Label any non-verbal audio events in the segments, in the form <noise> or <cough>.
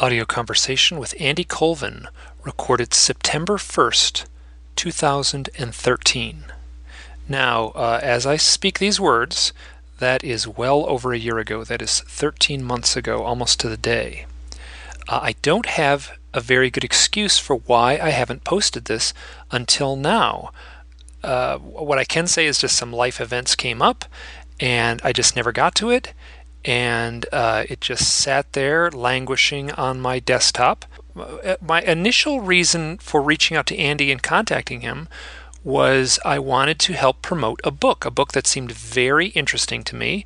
audio conversation with Andy Colvin, recorded September 1st, 2013. Now, uh, as I speak these words, that is well over a year ago. That is 13 months ago, almost to the day. Uh, I don't have a very good excuse for why I haven't posted this until now. Uh, what I can say is just some life events came up, and I just never got to it and uh, it just sat there languishing on my desktop. Uh, my initial reason for reaching out to Andy and contacting him was I wanted to help promote a book, a book that seemed very interesting to me.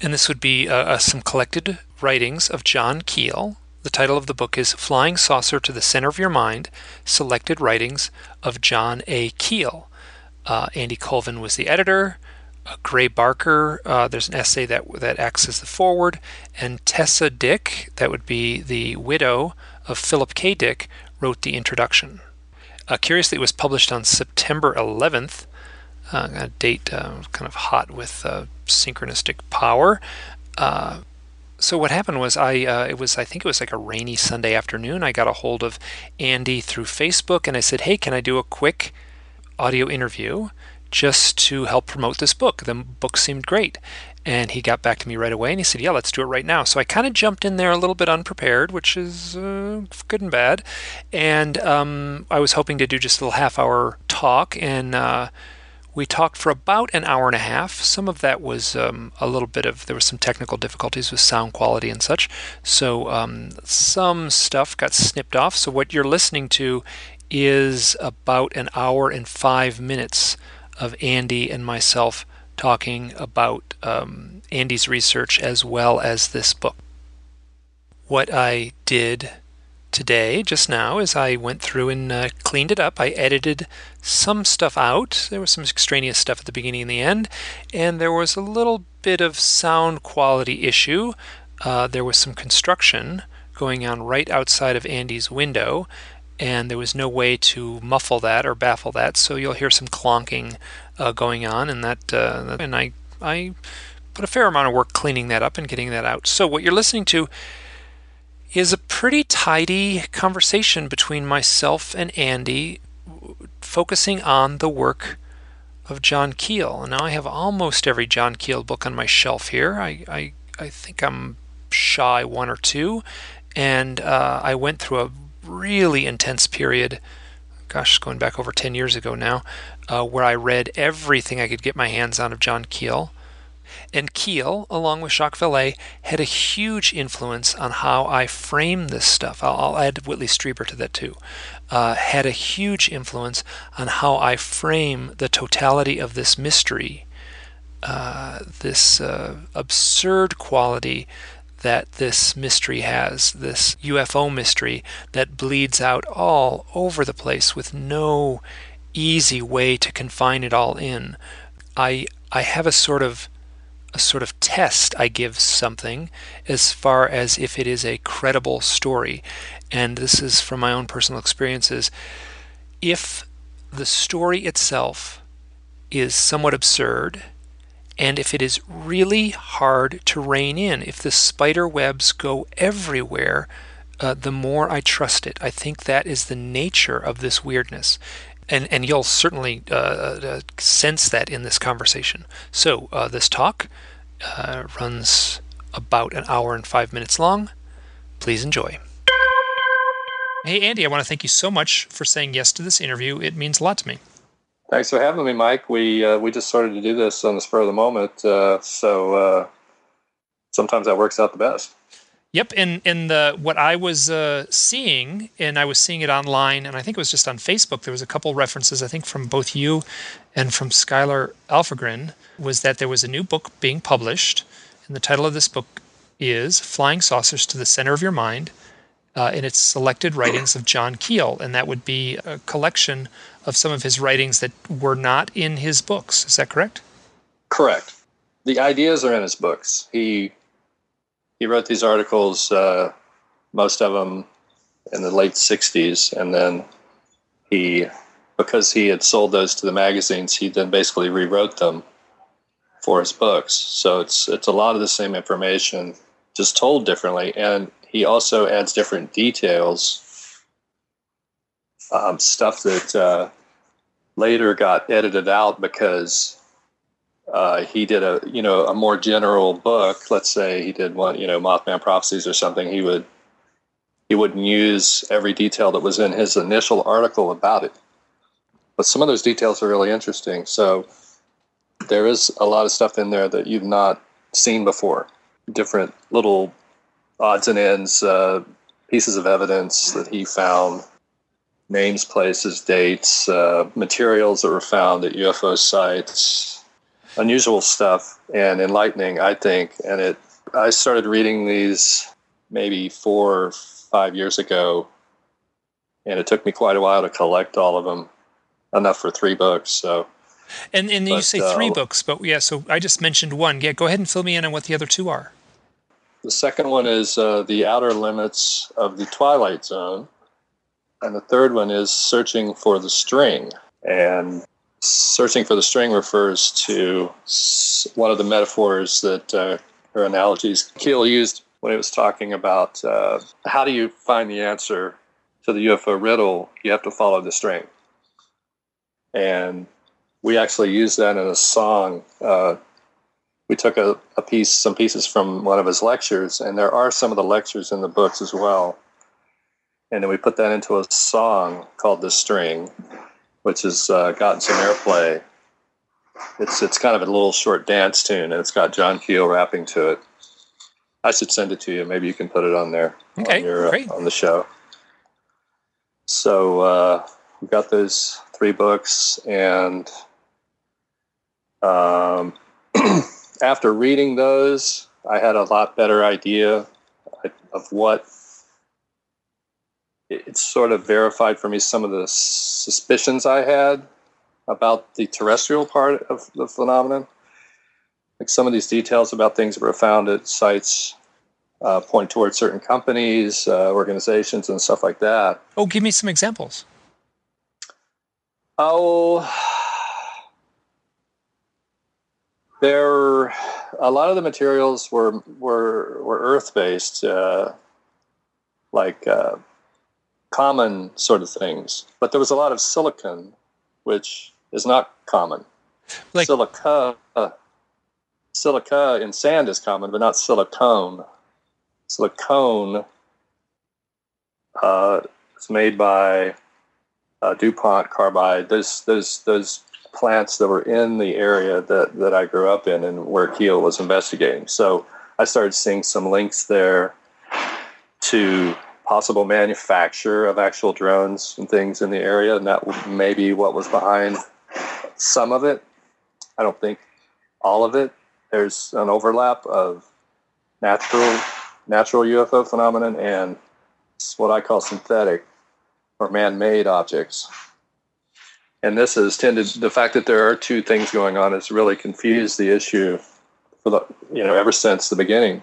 And this would be uh, uh some collected writings of John Keel. The title of the book is Flying Saucer to the Center of Your Mind Selected Writings of John A. Keel. Uh, Andy Colvin was the editor. Gray Barker, uh, there's an essay that that acts as the foreword, and Tessa Dick, that would be the widow of Philip K. Dick, wrote the introduction. Uh, curiously, it was published on September 11th, uh, a date uh, kind of hot with uh, synchronistic power. Uh, so what happened was I it was I think it was like a rainy Sunday afternoon. I got a hold of Andy through Facebook, and I said, "Hey, can I do a quick audio interview?" Just to help promote this book. The book seemed great. And he got back to me right away and he said, Yeah, let's do it right now. So I kind of jumped in there a little bit unprepared, which is uh, good and bad. And um, I was hoping to do just a little half hour talk. And uh, we talked for about an hour and a half. Some of that was um, a little bit of, there was some technical difficulties with sound quality and such. So um, some stuff got snipped off. So what you're listening to is about an hour and five minutes of Andy and myself talking about um, Andy's research as well as this book. What I did today, just now, is I went through and uh, cleaned it up. I edited some stuff out. There was some extraneous stuff at the beginning and the end, and there was a little bit of sound quality issue. Uh, there was some construction going on right outside of Andy's window, and there was no way to muffle that or baffle that. So you'll hear some clonking uh, going on, and that, uh, and I I put a fair amount of work cleaning that up and getting that out. So what you're listening to is a pretty tidy conversation between myself and Andy, focusing on the work of John Keel. And now I have almost every John Keel book on my shelf here. I I, I think I'm shy one or two, and uh, I went through a really intense period, gosh, going back over 10 years ago now, uh, where I read everything I could get my hands on of John Keel. And Keel, along with Jacques Vallée, had a huge influence on how I frame this stuff. I'll, I'll add Whitley Strieber to that too. Uh, had a huge influence on how I frame the totality of this mystery, uh, this uh, absurd quality that this mystery has, this UFO mystery that bleeds out all over the place with no easy way to confine it all in. I I have a sort of a sort of test I give something as far as if it is a credible story. And this is from my own personal experiences. If the story itself is somewhat absurd and if it is really hard to rein in, if the spider webs go everywhere, uh, the more I trust it. I think that is the nature of this weirdness. And, and you'll certainly uh, uh, sense that in this conversation. So, uh, this talk uh, runs about an hour and five minutes long. Please enjoy. Hey, Andy, I want to thank you so much for saying yes to this interview. It means a lot to me. Thanks for having me, Mike. We uh, we just started to do this on the spur of the moment, uh, so uh, sometimes that works out the best. Yep, and and the what I was uh, seeing, and I was seeing it online, and I think it was just on Facebook. There was a couple references, I think, from both you and from Skylaire Alfvegren, was that there was a new book being published, and the title of this book is "Flying Saucers to the Center of Your Mind." Uh, and it's selected writings of John Keel, and that would be a collection of some of his writings that were not in his books. Is that correct? Correct. The ideas are in his books. He he wrote these articles, uh, most of them in the late '60s, and then he, because he had sold those to the magazines, he then basically rewrote them for his books. So it's it's a lot of the same information, just told differently. And he also adds different details, um, stuff that uh, later got edited out because uh, he did a you know a more general book. Let's say he did one you know Mothman prophecies or something. He would he wouldn't use every detail that was in his initial article about it. But some of those details are really interesting. So there is a lot of stuff in there that you've not seen before. Different little odds and ends, uh, pieces of evidence that he found, names, places, dates, uh, materials that were found at UFO sites, unusual stuff and enlightening, I think. And it, I started reading these maybe four, or five years ago, and it took me quite a while to collect all of them, enough for three books. So, and and but, you say three uh, books, but yeah. So I just mentioned one. Yeah, go ahead and fill me in on what the other two are. The second one is uh, the outer limits of the twilight zone, and the third one is searching for the string. And searching for the string refers to one of the metaphors that uh, analogies Keel used when he was talking about uh, how do you find the answer to the UFO riddle, you have to follow the string. And we actually used that in a song. Uh, we took a, a, piece, some pieces from one of his lectures, and there are some of the lectures in the books as well. And then we put that into a song called "The String," which has uh, gotten some airplay. It's it's kind of a little short dance tune, and it's got John Keel rapping to it. I should send it to you. Maybe you can put it on there okay, on, your, uh, great. Uh, on the show. So uh, we've got those three books, and um, <clears throat> after reading those, I had a lot better idea of what it sort of verified for me some of the suspicions I had about the terrestrial part of the phenomenon like some of these details about things that were found at sites uh, point towards certain companies, uh, organizations, and stuff like that. Oh, give me some examples. Oh, there. A lot of the materials were were were earth based, uh, like uh, common sort of things, but there was a lot of silicon, which is not common. Like silica silica in sand is common, but not silicone. Silicone uh, is made by uh, DuPont carbide. Those those those plants that were in the area that that I grew up in and where Keel was investigating. So I started seeing some links there to possible manufacture of actual drones and things in the area, and that may be what was behind some of it. I don't think all of it, there's an overlap of natural natural UFO phenomenon and what I call synthetic or man-made objects. And this has tended the fact that there are two things going on has really confused the issue for the you know ever since the beginning.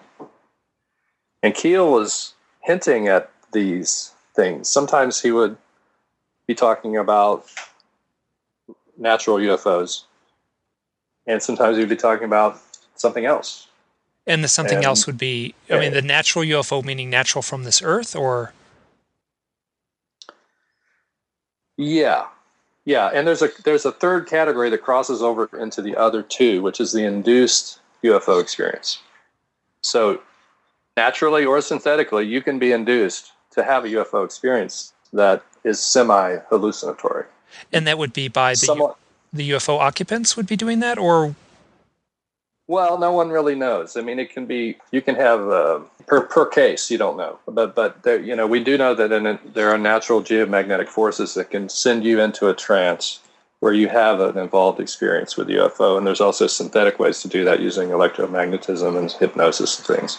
And Keel was hinting at these things. Sometimes he would be talking about natural UFOs, and sometimes he'd be talking about something else. And the something and, else would be, I mean, the natural UFO meaning natural from this Earth, or? Yeah, yeah. And there's a there's a third category that crosses over into the other two, which is the induced UFO experience. So, naturally or synthetically, you can be induced to have a UFO experience that is semi hallucinatory. And that would be by the, Somewhat, the UFO occupants would be doing that, or well, no one really knows. I mean, it can be you can have uh, per per case. You don't know, but but there, you know we do know that in a, there are natural geomagnetic forces that can send you into a trance where you have an involved experience with UFO, and there's also synthetic ways to do that using electromagnetism and hypnosis and things.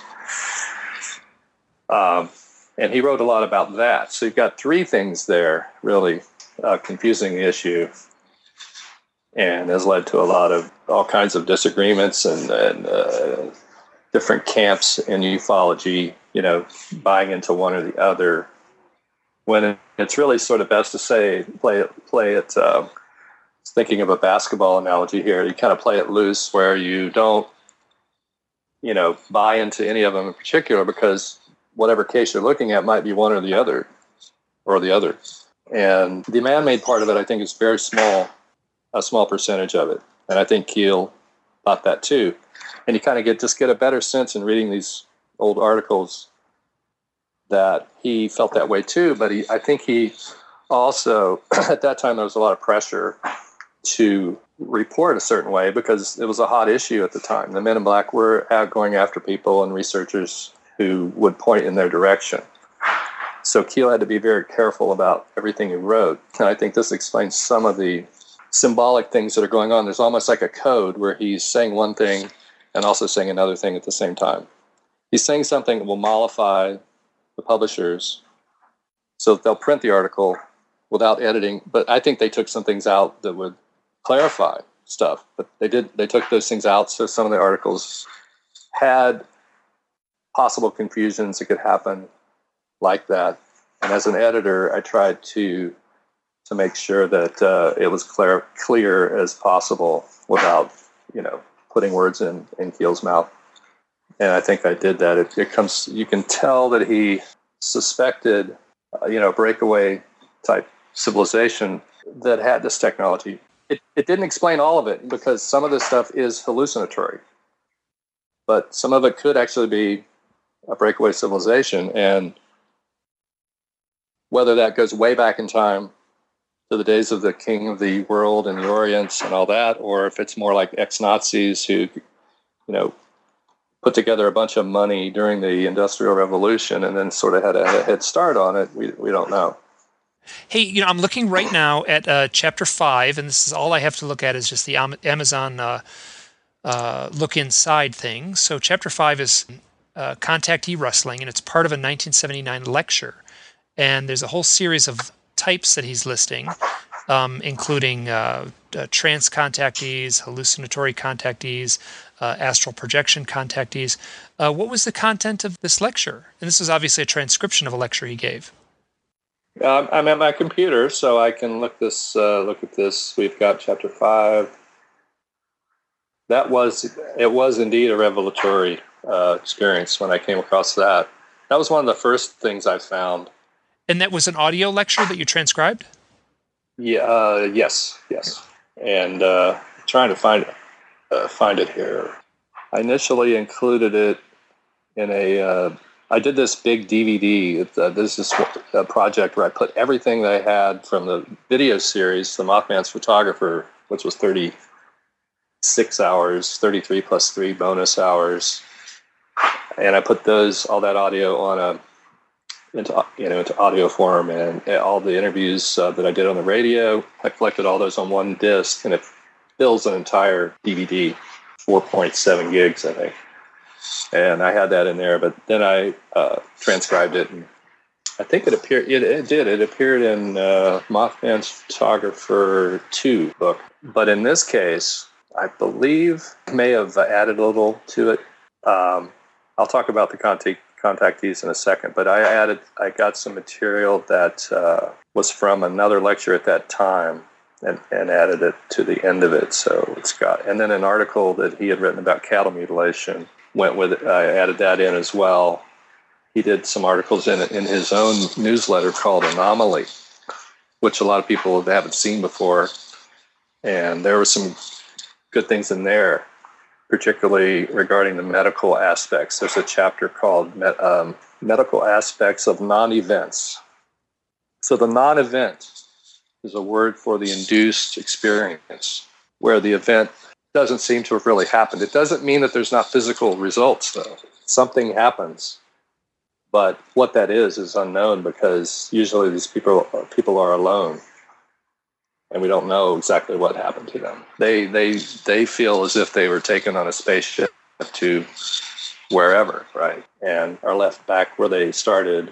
Um, and he wrote a lot about that. So you've got three things there really uh, confusing the issue and has led to a lot of all kinds of disagreements and, and uh, different camps in ufology, you know, buying into one or the other. When it's really sort of best to say, play it, play it. Uh, thinking of a basketball analogy here, you kind of play it loose where you don't, you know, buy into any of them in particular because whatever case you're looking at might be one or the other, or the other. And the man-made part of it, I think, is very small, a small percentage of it. And I think Keel thought that too. And you kind of get just get a better sense in reading these old articles that he felt that way too. But he, I think he also <clears throat> at that time there was a lot of pressure to report a certain way because it was a hot issue at the time. The Men in Black were out going after people and researchers who would point in their direction. So Keel had to be very careful about everything he wrote. And I think this explains some of the symbolic things that are going on. There's almost like a code where he's saying one thing and also saying another thing at the same time. He's saying something that will mollify the publishers so that they'll print the article without editing. But I think they took some things out that would clarify stuff. But they did they took those things out so some of the articles had possible confusions that could happen like that. And as an editor, I tried to to make sure that uh, it was clear clear as possible without you know putting words in in Keel's mouth. And I think I did that. It, it comes you can tell that he suspected uh, you know breakaway type civilization that had this technology. It, it didn't explain all of it because some of this stuff is hallucinatory, but some of it could actually be a breakaway civilization. And whether that goes way back in time to the days of the king of the world and the Orient and all that, or if it's more like ex Nazis who, you know, put together a bunch of money during the Industrial Revolution and then sort of had a head start on it, we, we don't know. Hey, you know, I'm looking right now at uh, chapter five, and this is all I have to look at is just the Amazon uh, uh, look inside thing. So, chapter five is uh, contactee rustling, and it's part of a 1979 lecture. And there's a whole series of types that he's listing, um, including uh, uh, trance contactees, hallucinatory contactees, uh, astral projection contactees. Uh, what was the content of this lecture? And this is obviously a transcription of a lecture he gave. Um, I'm at my computer, so I can look this. Uh, look at this. We've got chapter five. That was it. Was indeed a revelatory uh, experience when I came across that. That was one of the first things I found. And that was an audio lecture that you transcribed. Yeah. Uh, yes. Yes. And uh, trying to find uh, find it here. I initially included it in a uh, I did this big DVD. Uh, this is a project where I put everything that I had from the video series, The Mothman's Photographer, which was 36 hours, 33 plus three bonus hours. And I put those, all that audio on a, into, you know, into audio form and all the interviews uh, that I did on the radio. I collected all those on one disc and it fills an entire DVD, 4.7 gigs, I think and I had that in there. But then I uh, transcribed it, and I think it appeared. It, it did. It appeared in uh, Mothman's Photographer Two book. But in this case, I believe may have added a little to it. Um, I'll talk about the contact contactees in a second, but I added. I got some material that uh, was from another lecture at that time. And, and added it to the end of it. So it's got, and then an article that he had written about cattle mutilation went with it. I added that in as well. He did some articles in in his own newsletter called Anomaly, which a lot of people haven't seen before, and there were some good things in there, particularly regarding the medical aspects. There's a chapter called um, Medical Aspects of Non-Events. So the non-event is a word for the induced experience, where the event doesn't seem to have really happened. It doesn't mean that there's not physical results, though. Something happens, but what that is is unknown because usually these people people are alone, and we don't know exactly what happened to them. They they they feel as if they were taken on a spaceship to wherever, right, and are left back where they started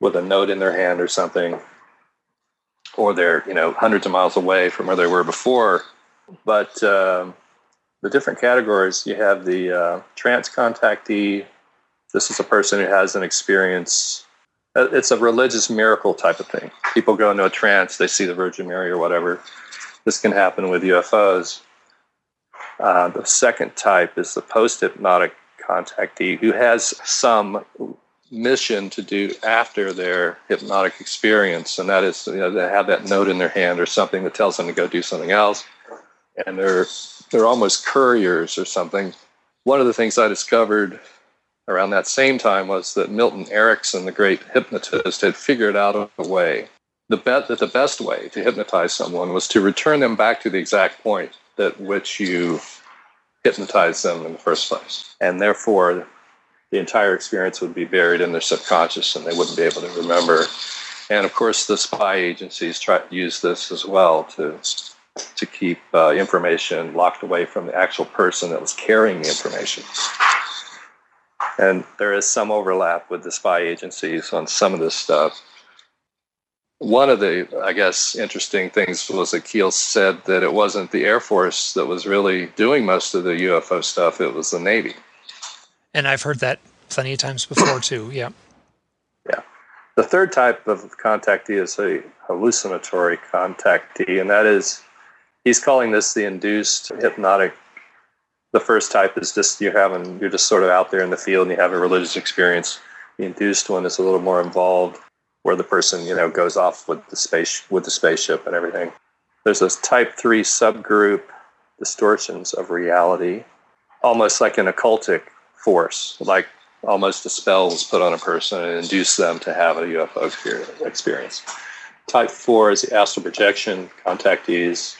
with a note in their hand or something, or they're you know hundreds of miles away from where they were before but um, the different categories you have the uh, trance contactee. This is a person who has an experience. Uh, it's a religious miracle type of thing. People go into a trance, they see the Virgin Mary or whatever. This can happen with UFOs. Uh, the second type is the post hypnotic contactee who has some mission to do after their hypnotic experience, and that is you know, they have that note in their hand or something that tells them to go do something else, and they're they're almost couriers or something. One of the things I discovered around that same time was that Milton Erickson, the great hypnotist, had figured out a way the bet that the best way to hypnotize someone was to return them back to the exact point at which you hypnotized them in the first place, and therefore the entire experience would be buried in their subconscious and they wouldn't be able to remember. And of course, the spy agencies try to use this as well to to keep uh, information locked away from the actual person that was carrying the information. And there is some overlap with the spy agencies on some of this stuff. One of the, I guess, interesting things was that Keel said that it wasn't the Air Force that was really doing most of the UFO stuff, it was the Navy. And I've heard that plenty of times before too. Yeah. Yeah. The third type of contactee is a hallucinatory contactee, and that is he's calling this the induced hypnotic. The first type is just you're having you're just sort of out there in the field and you have a religious experience. The induced one is a little more involved, where the person you know goes off with the space with the spaceship and everything. There's this type three subgroup distortions of reality, almost like an occultic force, like almost a spell was put on a person and induce them to have a UFO experience. Type four is the astral projection contactees,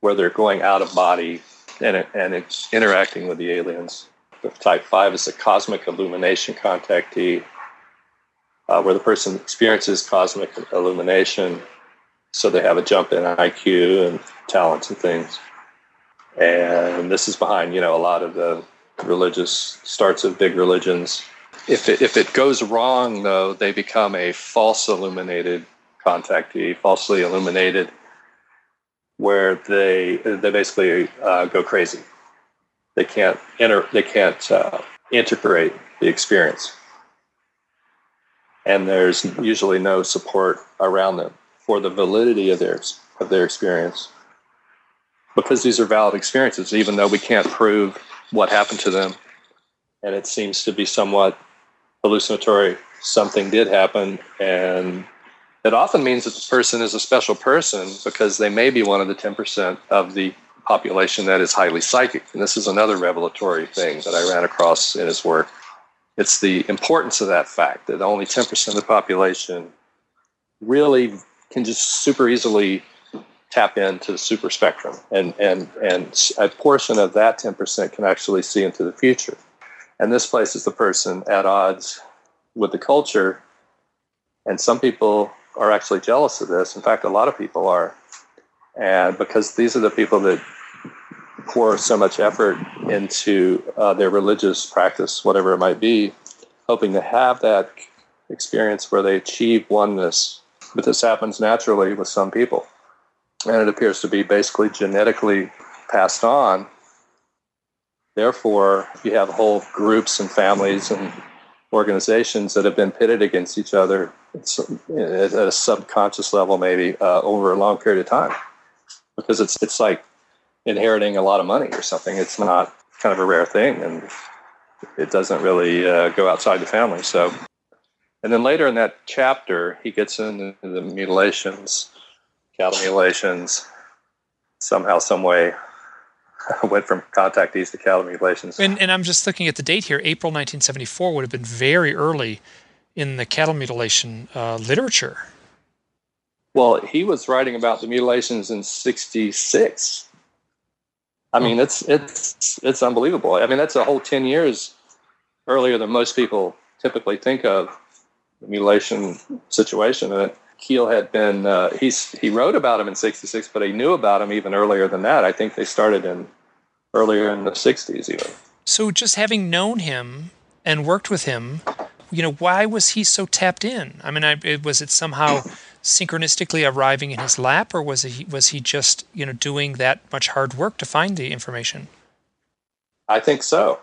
where they're going out of body and, and it's interacting with the aliens. Type five is the cosmic illumination contactee, uh, where the person experiences cosmic illumination, so they have a jump in IQ and talents and things. And this is behind, you know, a lot of the religious starts of big religions. If it, if it goes wrong, though, they become a false illuminated contactee, falsely illuminated, where they they basically uh, go crazy. They can't enter. They can't uh, integrate the experience, and there's usually no support around them for the validity of their of their experience because these are valid experiences, even though we can't prove what happened to them. And it seems to be somewhat hallucinatory. Something did happen. And it often means that the person is a special person because they may be one of the 10% of the population that is highly psychic. And this is another revelatory thing that I ran across in his work. It's the importance of that fact that only 10% of the population really can just super easily tap into the super spectrum and and and a portion of that 10% can actually see into the future and this places the person at odds with the culture and some people are actually jealous of this. In fact a lot of people are. And because these are the people that pour so much effort into uh, their religious practice whatever it might be hoping to have that experience where they achieve oneness. But this happens naturally with some people. And it appears to be basically genetically passed on. Therefore, you have whole groups and families and organizations that have been pitted against each other at a subconscious level, maybe uh, over a long period of time, because it's it's like inheriting a lot of money or something. It's not kind of a rare thing, and it doesn't really uh, go outside the family. So, and then later in that chapter, he gets into the mutilations cattle mutilations somehow, some way <laughs> went from contactees to cattle mutilations. And, and I'm just looking at the date here. April 1974 would have been very early in the cattle mutilation uh, literature. Well, he was writing about the mutilations in '66. I mean, it's it's it's unbelievable. I mean, that's a whole ten years earlier than most people typically think of the mutilation situation. And Keel had been uh, he's he wrote about him in '66, but he knew about him even earlier than that. I think they started in earlier in the '60s even. So just having known him and worked with him, you know, why was he so tapped in? I mean, I, it, was it somehow synchronistically arriving in his lap, or was he was he just you know doing that much hard work to find the information? I think so.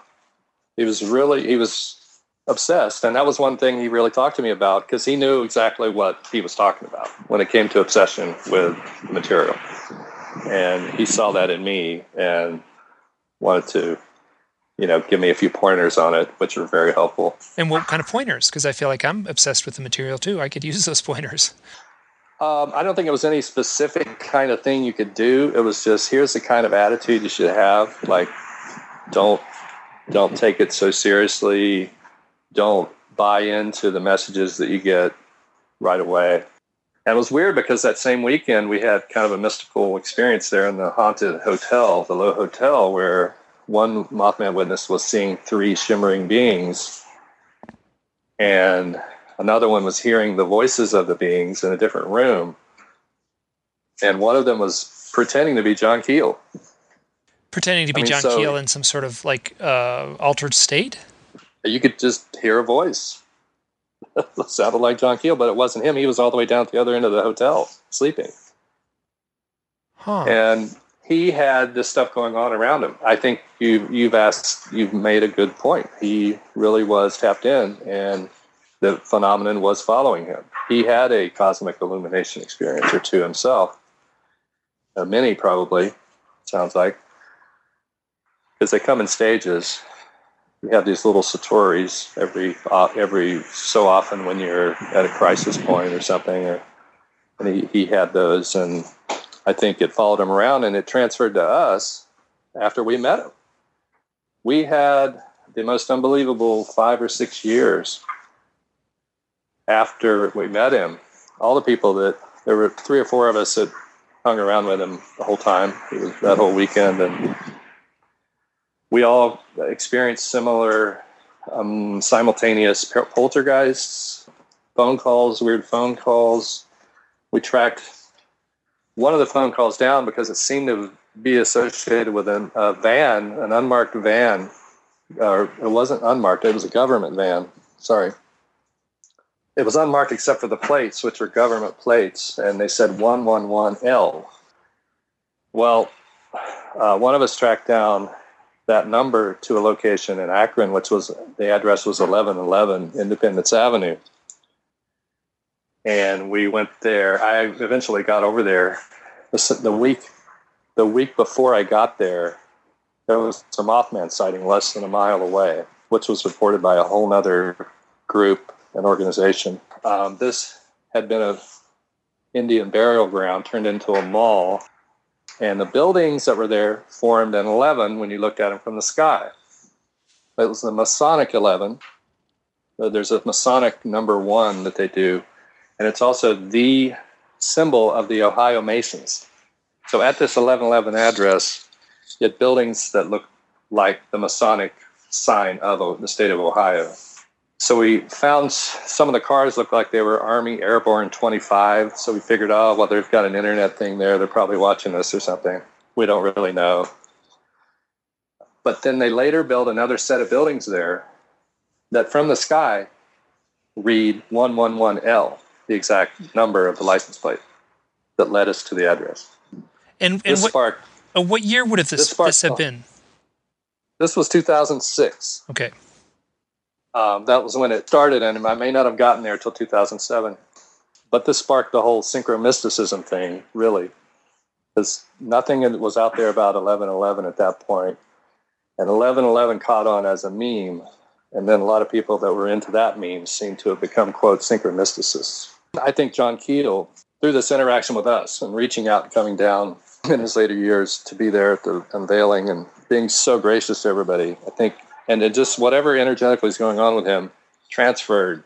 He was really he was obsessed. And that was one thing he really talked to me about because he knew exactly what he was talking about when it came to obsession with material. And he saw that in me and wanted to you know, give me a few pointers on it, which were very helpful. And what kind of pointers? Because I feel like I'm obsessed with the material too. I could use those pointers. Um, I don't think it was any specific kind of thing you could do. It was just here's the kind of attitude you should have. Like, don't don't take it so seriously. Don't buy into the messages that you get right away. And it was weird because that same weekend we had kind of a mystical experience there in the haunted hotel, the Lowe Hotel, where one Mothman witness was seeing three shimmering beings, and another one was hearing the voices of the beings in a different room. And one of them was pretending to be John Keel. Pretending to be I mean, John so, Keel in some sort of like uh, altered state? You could just hear a voice. <laughs> sounded like John Keel, but it wasn't him. He was all the way down at the other end of the hotel sleeping. Huh. And he had this stuff going on around him. I think you you've asked you've made a good point. He really was tapped in and the phenomenon was following him. He had a cosmic illumination experience or two himself. Uh, many probably sounds like because they come in stages. You have these little satoris every uh, every so often when you're at a crisis point or something, or, and he, he had those and I think it followed him around and it transferred to us after we met him. We had the most unbelievable five or six years after we met him. All the people that there were three or four of us that hung around with him the whole time, that whole weekend, and we all experienced similar um, simultaneous poltergeists, phone calls, weird phone calls. We tracked one of the phone calls down because it seemed to be associated with a, a van, an unmarked van, or it wasn't unmarked, it was a government van. Sorry. It was unmarked except for the plates, which were government plates, and they said 111L. Well, uh, one of us tracked down that number to a location in Akron, which was the address was 1111 Independence Avenue and we went there. I eventually got over there. The, the week, the week before I got there, there was a Mothman sighting less than a mile away, which was reported by a whole other group and organization. Um, this had been a Indian burial ground turned into a mall, and the buildings that were there formed an 11 when you looked at them from the sky. It was the Masonic 11. Uh, there's a Masonic number one that they do and it's also the symbol of the Ohio Masons. So at this 1111 address, you had buildings that look like the Masonic sign of the state of Ohio. So we found some of the cars looked like they were Army Airborne 25. So we figured, oh, well, they've got an internet thing there. They're probably watching this or something. We don't really know. But then they later built another set of buildings there that from the sky read 111L the exact number of the license plate that led us to the address. And, and what, sparked, uh, what year would have this, this, this have been? This was 2006. Okay. Um, that was when it started, and I may not have gotten there until 2007. But this sparked the whole synchro mysticism thing, really, because nothing was out there about 1111 at that point. And 1111 caught on as a meme. And then a lot of people that were into that meme seem to have become, quote, synchromysticists. I think John Keel, through this interaction with us and reaching out and coming down in his later years to be there at the unveiling and being so gracious to everybody, I think, and just whatever energetically is going on with him transferred.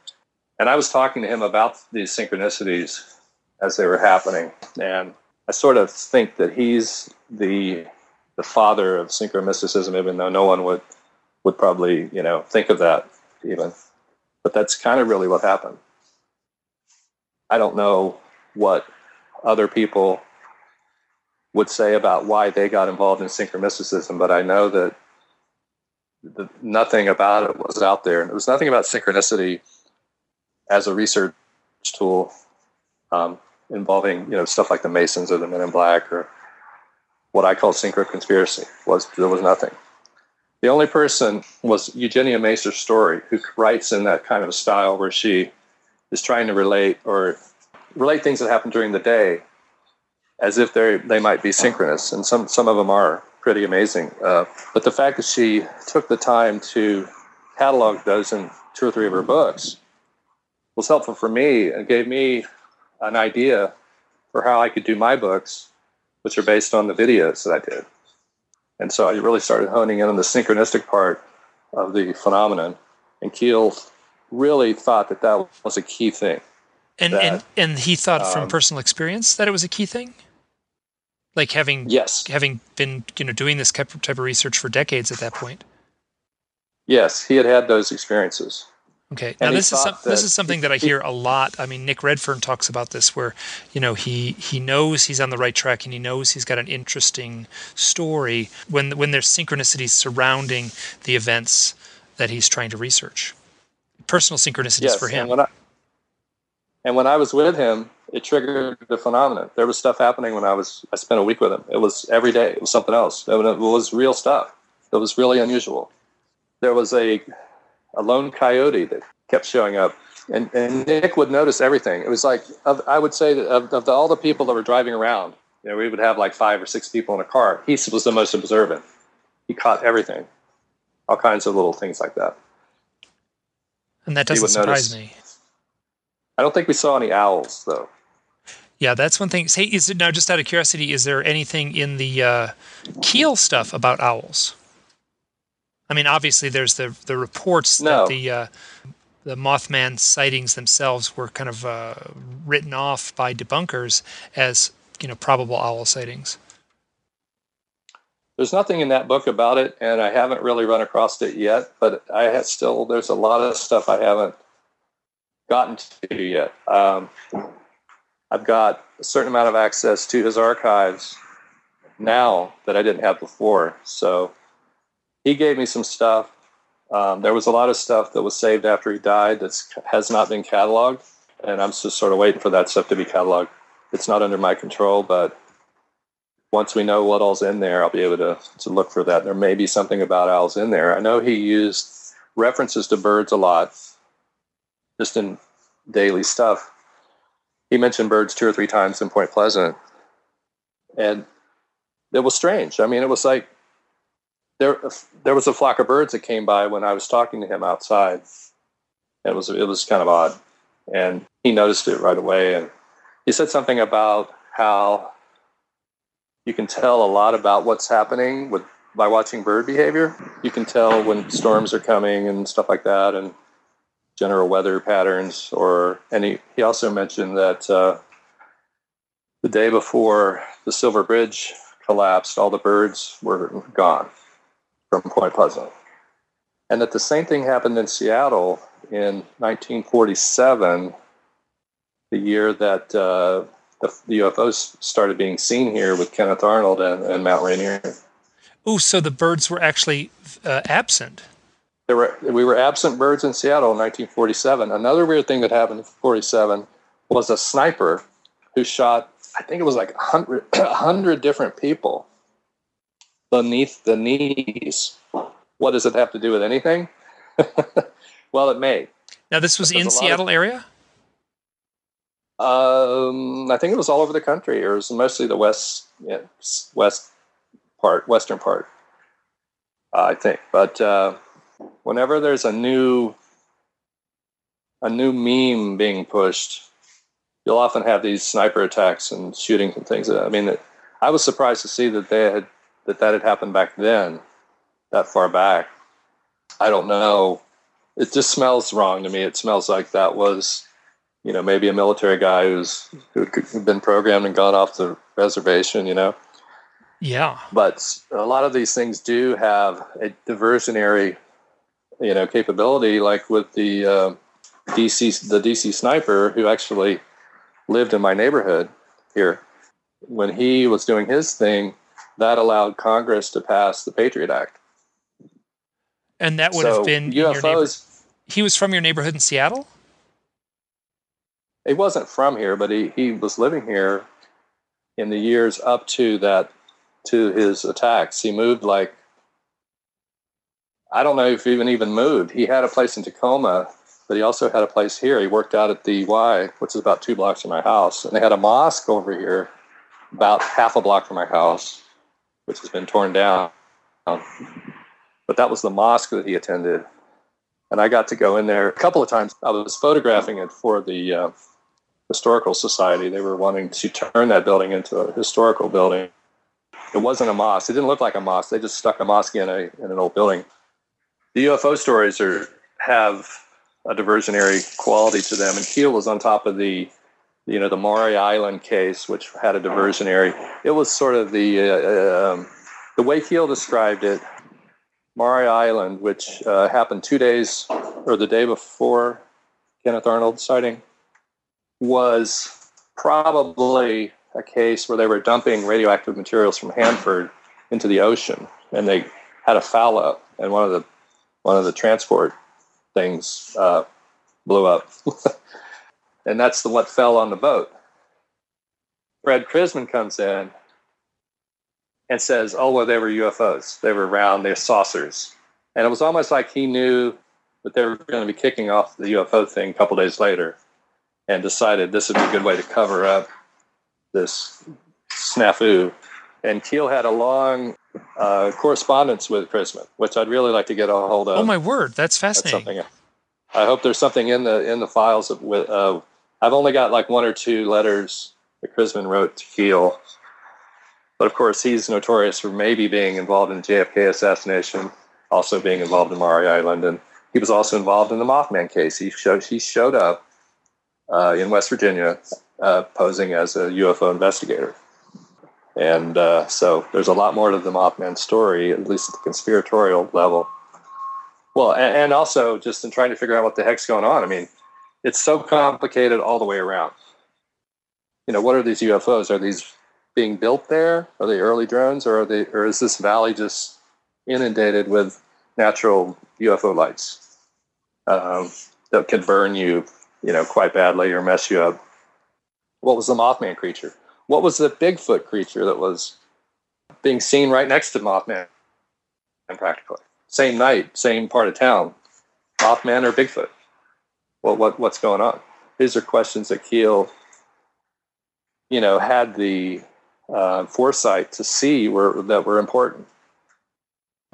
And I was talking to him about these synchronicities as they were happening. And I sort of think that he's the the father of synchromysticism, even though no one would would probably, you know, think of that even. But that's kind of really what happened. I don't know what other people would say about why they got involved in synchromysticism, but I know that the, nothing about it was out there. And there was nothing about synchronicity as a research tool um, involving, you know, stuff like the Masons or the Men in Black or what I call synchro conspiracy. Was there was nothing. The only person was Eugenia Macer Story, who writes in that kind of style where she is trying to relate or relate things that happen during the day as if they they might be synchronous, and some some of them are. Pretty amazing. Uh, but the fact that she took the time to catalog those in two or three of her books was helpful for me and gave me an idea for how I could do my books, which are based on the videos that I did. And so I really started honing in on the synchronistic part of the phenomenon. And Keel really thought that that was a key thing. And that, and and he thought from um, personal experience that it was a key thing. Like having Yes. having been you know doing this type of research for decades at that point. Yes, he had had those experiences. Okay. Now And he this is some, this is something that I he- hear a lot. I mean, Nick Redfern talks about this, where you know he he knows he's on the right track and he knows he's got an interesting story when when there's synchronicities surrounding the events that he's trying to research. Personal synchronicities Yes, for him. And when, I, and when I was with him, it triggered the phenomenon. There was stuff happening when I was. I spent a week with him. It was every day. It was something else. It was real stuff. It was really unusual. There was a a lone coyote that kept showing up, and, and Nick would notice everything. It was like of, I would say that of, of the, all the people that were driving around, you know, we would have like five or six people in a car. He was the most observant. He caught everything, all kinds of little things like that. and that doesn't surprise notice- me. I don't think we saw any owls though. Yeah, that's one thing. Say, is it now just out of curiosity? Is there anything in the uh, Keel stuff about owls? I mean, obviously, there's the the reports No. that the uh, the Mothman sightings themselves were kind of uh, written off by debunkers as you know probable owl sightings. There's nothing in that book about it, and I haven't really run across it yet. But I have still there's a lot of stuff I haven't gotten to yet. Um, I've got a certain amount of access to his archives now that I didn't have before. So he gave me some stuff. Um, there was a lot of stuff that was saved after he died that has not been cataloged, and I'm just sort of waiting for that stuff to be cataloged. It's not under my control, but once we know what all's in there, I'll be able to, to look for that. There may be something about owls in there. I know he used references to birds a lot, just in daily stuff. He mentioned birds two or three times in Point Pleasant, and it was strange. I mean, it was like there there was a flock of birds that came by when I was talking to him outside. It was it was kind of odd, and he noticed it right away. And he said something about how you can tell a lot about what's happening with by watching bird behavior. You can tell when storms are coming and stuff like that, and general weather patterns. Or any. he, also mentioned that uh, the day before the Silver Bridge collapsed, all the birds were gone from Point Pleasant, and that the same thing happened in Seattle in 1947, the year that. Uh, the, the UFOs started being seen here with Kenneth Arnold and, and Mount Rainier. Oh, so the birds were actually uh, absent. There were we were absent birds in Seattle in 1947. Another weird thing that happened in 47 was a sniper who shot I think it was like 100, 100 <clears throat> different people beneath the knees. What does it have to do with anything? <laughs> well, it may. Now, this was There's in lot of- Seattle area. Um, I think it was all over the country. It was mostly the west, yeah, west part, western part. Uh, I think, but uh, whenever there's a new, a new meme being pushed, you'll often have these sniper attacks and shootings and things. I mean, it, I was surprised to see that they had that that had happened back then, that far back. I don't know. It just smells wrong to me. It smells like that was you know, maybe a military guy who's who'd been programmed and gone off the reservation, you know. Yeah. But a lot of these things do have a diversionary, you know, capability. Like with the uh, DC, the DC sniper who actually lived in my neighborhood here, when he was doing his thing, that allowed Congress to pass the Patriot Act. And that would so have been in your neighbor- UFOs. He was from your neighborhood in Seattle. he wasn't from here, but he, he was living here in the years up to that to his attacks. He moved like I don't know if he even even moved. He had a place in Tacoma, but he also had a place here. He worked out at the Y, which is about two blocks from my house, and they had a mosque over here, about half a block from my house. which has been torn down. But that was the mosque that he attended. And I got to go in there a couple of times. I was photographing it for the uh, Historical Society. They were wanting to turn that building into a historical building. It wasn't a mosque. It didn't look like a mosque. They just stuck a mosque in, a, in an old building. The UFO stories are have a diversionary quality to them, and Keel was on top of the you know the Maury Island case, which had a diversionary. It was sort of the uh, um, the way Keel described it. Maury Island, which uh, happened two days or the day before Kenneth Arnold sighting, was probably a case where they were dumping radioactive materials from Hanford into the ocean, and they had a foul up, and one of the one of the transport things uh, blew up, <laughs> and that's the what fell on the boat. Fred Crisman comes in and says, "Oh, well, they were UFOs. They were round. They're saucers." And it was almost like he knew that they were going to be kicking off the UFO thing a couple days later, and decided this would be a good way to cover up this snafu. And Keel had a long uh, correspondence with Crisman, which I'd really like to get a hold of. Oh my word, that's fascinating. That's something. I hope there's something in the in the files of, with. Uh, I've only got like one or two letters that Crisman wrote to Keel, but of course he's notorious for maybe being involved in the JFK assassination, also being involved in Maury Island, and he was also involved in the Mothman case. He showed he showed up uh, in West Virginia uh, posing as a UFO investigator. And uh, so there's a lot more to the Mothman story, at least at the conspiratorial level. Well, and, and also just in trying to figure out what the heck's going on. I mean, it's so complicated all the way around. You know, what are these UFOs? Are these being built there? Are they early drones, or are they, or is this valley just inundated with natural UFO lights um, that can burn you, you know, quite badly or mess you up? What was the Mothman creature? What was the Bigfoot creature that was being seen right next to Mothman? And practically same night, same part of town, Mothman or Bigfoot? Well, what what's going on? These are questions that Keel, you know, had the uh, foresight to see were that were important.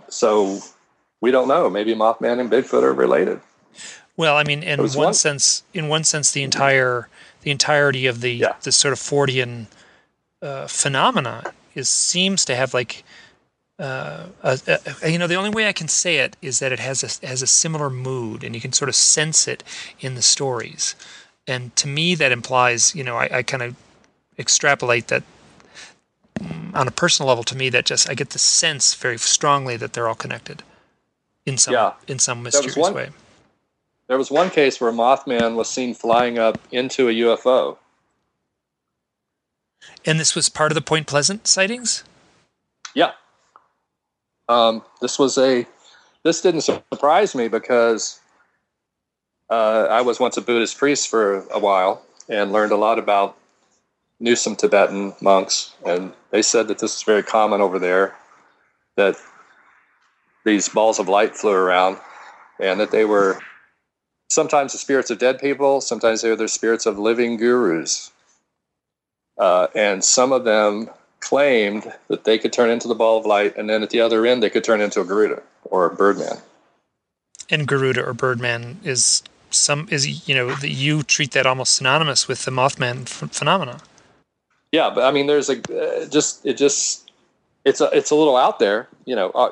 So we don't know. Maybe Mothman and Bigfoot are related. Well, I mean, in one, one, sense, in one sense, the entire the entirety of the yeah. the sort of Fortean uh, phenomena is seems to have like uh, a, a, you know the only way I can say it is that it has a has a similar mood and you can sort of sense it in the stories and to me that implies you know I, I kind of extrapolate that mm, on a personal level to me that just I get the sense very strongly that they're all connected in some yeah. in some mysterious one, way. There was one case where Mothman was seen flying up into a UFO and this was part of the Point Pleasant sightings? Yeah. Um, this was a, this didn't surprise me because uh, I was once a Buddhist priest for a while and learned a lot about knew some Tibetan monks, and they said that this is very common over there, that these balls of light flew around, and that they were sometimes the spirits of dead people, sometimes they were the spirits of living gurus. Uh, and some of them claimed that they could turn into the ball of light, and then at the other end, they could turn into a Garuda or a Birdman. And Garuda or Birdman is some is you know that you treat that almost synonymous with the Mothman phenomena. Yeah, but I mean, there's a uh, just it just it's a it's a little out there. You know, are,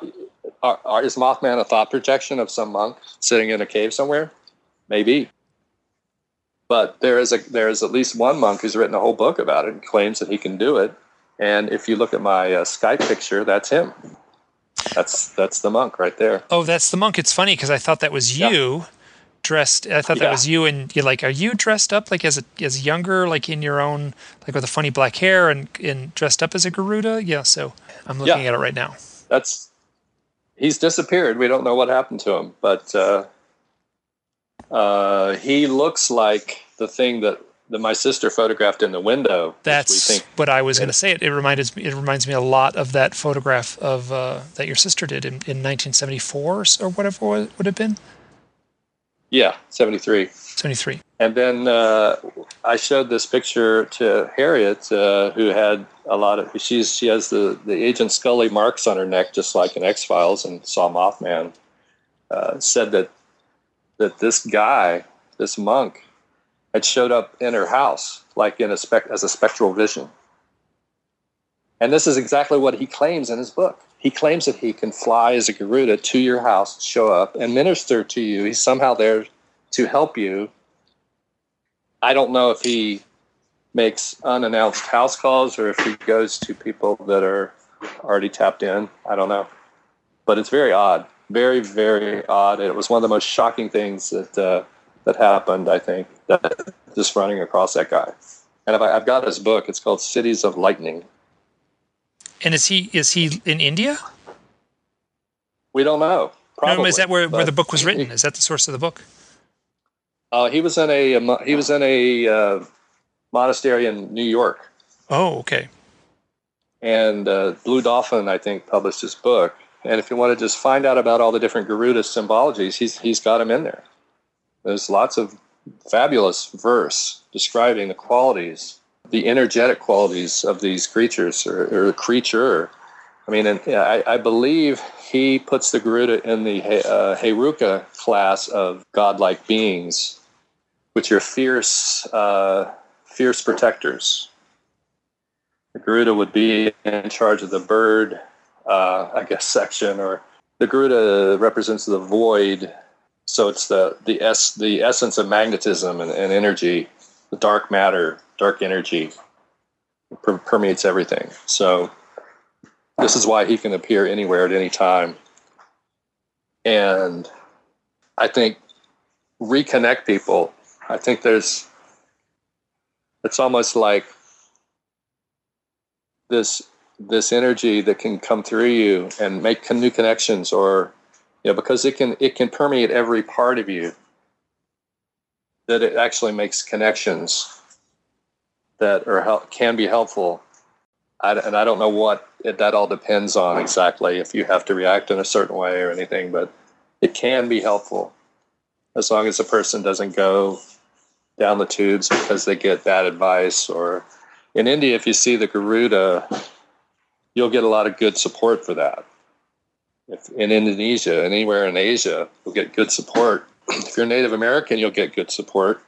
are, are, is Mothman a thought projection of some monk sitting in a cave somewhere? Maybe. But there is a there is at least one monk who's written a whole book about it and claims that he can do it. And if you look at my uh, Skype picture, that's him. That's that's the monk right there. Oh, that's the monk. It's funny because I thought that was you. Yeah. Dressed, I thought that yeah. was you, and you're like, are you dressed up like as a as younger, like in your own, like with a funny black hair and and dressed up as a Garuda? Yeah. So I'm looking yeah. at it right now. That's he's disappeared. We don't know what happened to him, but uh, uh, he looks like the thing that, that my sister photographed in the window. That's what I was going to say. It, it reminds me. It reminds me a lot of that photograph of uh, that your sister did in, in 1974 or whatever it would have been. Yeah, 73. 73. And then uh, I showed this picture to Harriet, uh, who had a lot of. She's she has the the Agent Scully marks on her neck, just like in X Files, and saw Mothman. Uh, said that that this guy, this monk, had showed up in her house, like in a spec as a spectral vision. And this is exactly what he claims in his book. He claims that he can fly as a Garuda to your house, show up, and minister to you. He's somehow there to help you. I don't know if he makes unannounced house calls or if he goes to people that are already tapped in. I don't know. But it's very odd. Very, very odd. And it was one of the most shocking things that uh, that happened, I think, that just running across that guy. And I've got his book. It's called Cities of Lightning. And is he is he in India? We don't know. Probably, no, is that where, where the book was written? Is that the source of the book? Uh, he was in a he was in a uh, monastery in New York. Oh, okay. And uh, Blue Dolphin, I think, published his book. And if you want to just find out about all the different Garuda symbologies, he's he's got them in there. There's lots of fabulous verse describing the qualities the energetic qualities of these creatures or, or creature. I mean, and, I, I, believe he puts the Garuda in the uh, Heruka class of godlike beings, which are fierce, uh, fierce protectors. The Garuda would be in charge of the bird, uh, I guess, section, or the Garuda represents the void. So it's the the s the essence of magnetism and, and energy, the dark matter dark energy per- permeates everything. So this is why he can appear anywhere at any time. And I think reconnect people. I think there's it's almost like this this energy that can come through you and make new connections or you know because it can it can permeate every part of you that it actually makes connections that are can be helpful. I, and I don't know what it, that all depends on exactly if you have to react in a certain way or anything, but it can be helpful as long as the person doesn't go down the tubes because they get bad advice. Or in India, if you see the Garuda, you'll get a lot of good support for that. If in Indonesia, and anywhere in Asia, you'll get good support. <clears throat> If you're Native American, you'll get good support.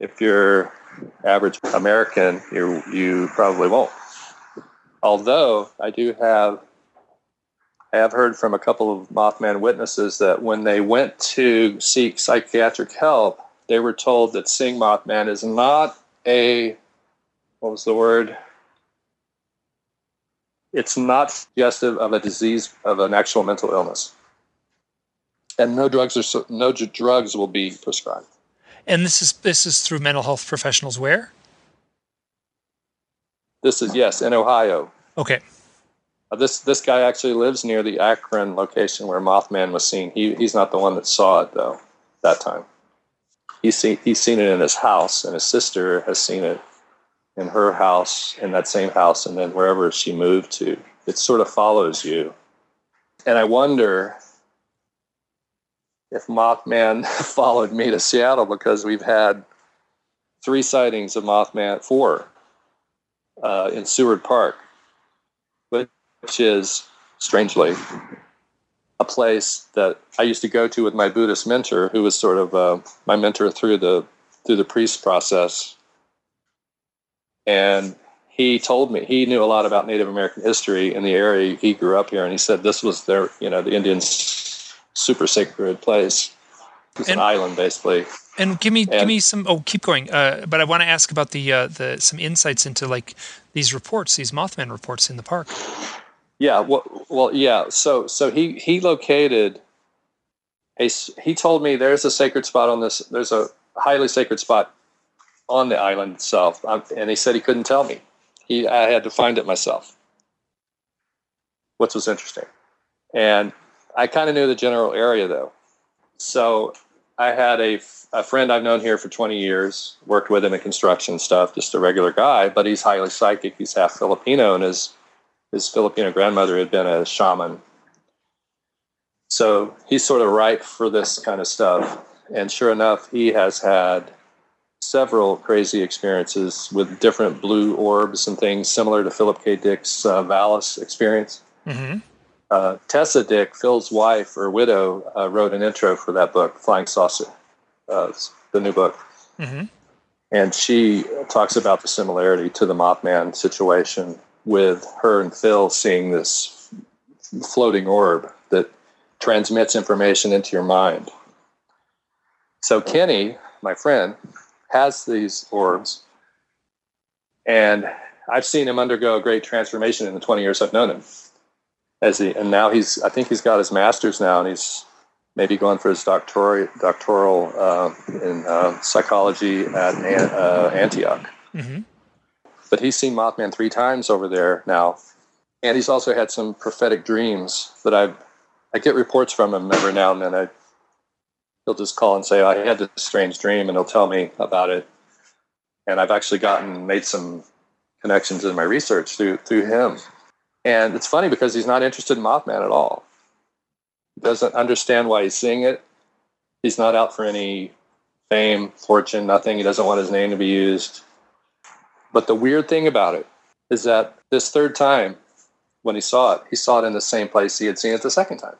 If you're average American, you you probably won't. Although I do have, I have heard from a couple of Mothman witnesses that when they went to seek psychiatric help, they were told that seeing Mothman is not a, what was the word? It's not suggestive of a disease of an actual mental illness, and no drugs are no drugs will be prescribed. And this is this is through mental health professionals where? This is yes in Ohio. Okay. Uh, this this guy actually lives near the Akron location where Mothman was seen. He he's not the one that saw it though. That time, he's seen he's seen it in his house, and his sister has seen it in her house, in that same house, and then wherever she moved to. It sort of follows you, and I wonder if Mothman <laughs> followed me to Seattle because we've had three sightings of Mothman, four uh, in Seward Park, which is strangely a place that I used to go to with my Buddhist mentor, who was sort of uh, my mentor through the through the priest process, and he told me he knew a lot about Native American history in the area. He grew up here, and he said this was their, you know, the Indians super sacred place. It's and, an island, basically. And give me and, give me some. Oh, keep going. Uh, but I want to ask about the uh, the some insights into like these reports, these Mothman reports in the park. Yeah. Well, well, yeah. So so he he located. A, he told me there's a sacred spot on this. There's a highly sacred spot on the island itself, um, and he said he couldn't tell me. He I had to find it myself. Which was interesting, and I kind of knew the general area though. So I had a, a friend I've known here for 20 years, worked with him in construction stuff, just a regular guy, but he's highly psychic. He's half Filipino, and his, his Filipino grandmother had been a shaman. So he's sort of ripe for this kind of stuff. and sure enough, he has had several crazy experiences with different blue orbs and things similar to Philip K. Dick's uh, Valis experience. Mm-hmm. Uh, Tessa Dick, Phil's wife or widow, uh, wrote an intro for that book, Flying Saucer, uh, the new book. Mm-hmm. And she talks about the similarity to the Mothman situation with her and Phil seeing this floating orb that transmits information into your mind. So Kenny, my friend, has these orbs, and I've seen him undergo a great transformation in the 20 years I've known him. As he and now he's, I think he's got his master's now, and he's maybe going for his doctoral doctoral uh, in uh, psychology at uh, Antioch. Mm-hmm. But he's seen Mothman three times over there now, and he's also had some prophetic dreams that I I get reports from him every now and then. I he'll just call and say, I had this strange dream, and he'll tell me about it. And I've actually gotten made some connections in my research through through him. And it's funny because he's not interested in Mothman at all. He doesn't understand why he's seeing it. He's not out for any fame, fortune, nothing. He doesn't want his name to be used. But the weird thing about it is that this third time, when he saw it, he saw it in the same place he had seen it the second time.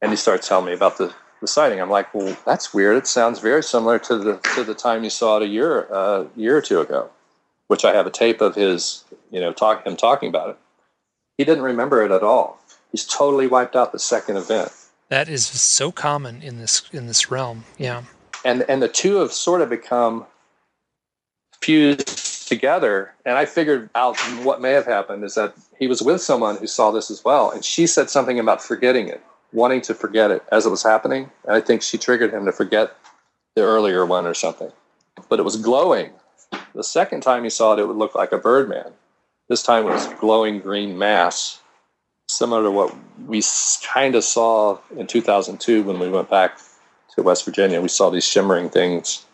And he starts telling me about the the sighting. I'm like, well, that's weird. It sounds very similar to the to the time you saw it a year uh, year or two ago, which I have a tape of his, you know, talk him talking about it. He didn't remember it at all. He's totally wiped out the second event. That is so common in this in this realm. Yeah. And and the two have sort of become fused together. And I figured out what may have happened is that he was with someone who saw this as well, and she said something about forgetting it wanting to forget it as it was happening. And I think she triggered him to forget the earlier one or something. But it was glowing. The second time he saw it, it would look like a birdman. This time it was glowing green mass, similar to what we kind of saw in 2002 when we went back to West Virginia. We saw these shimmering things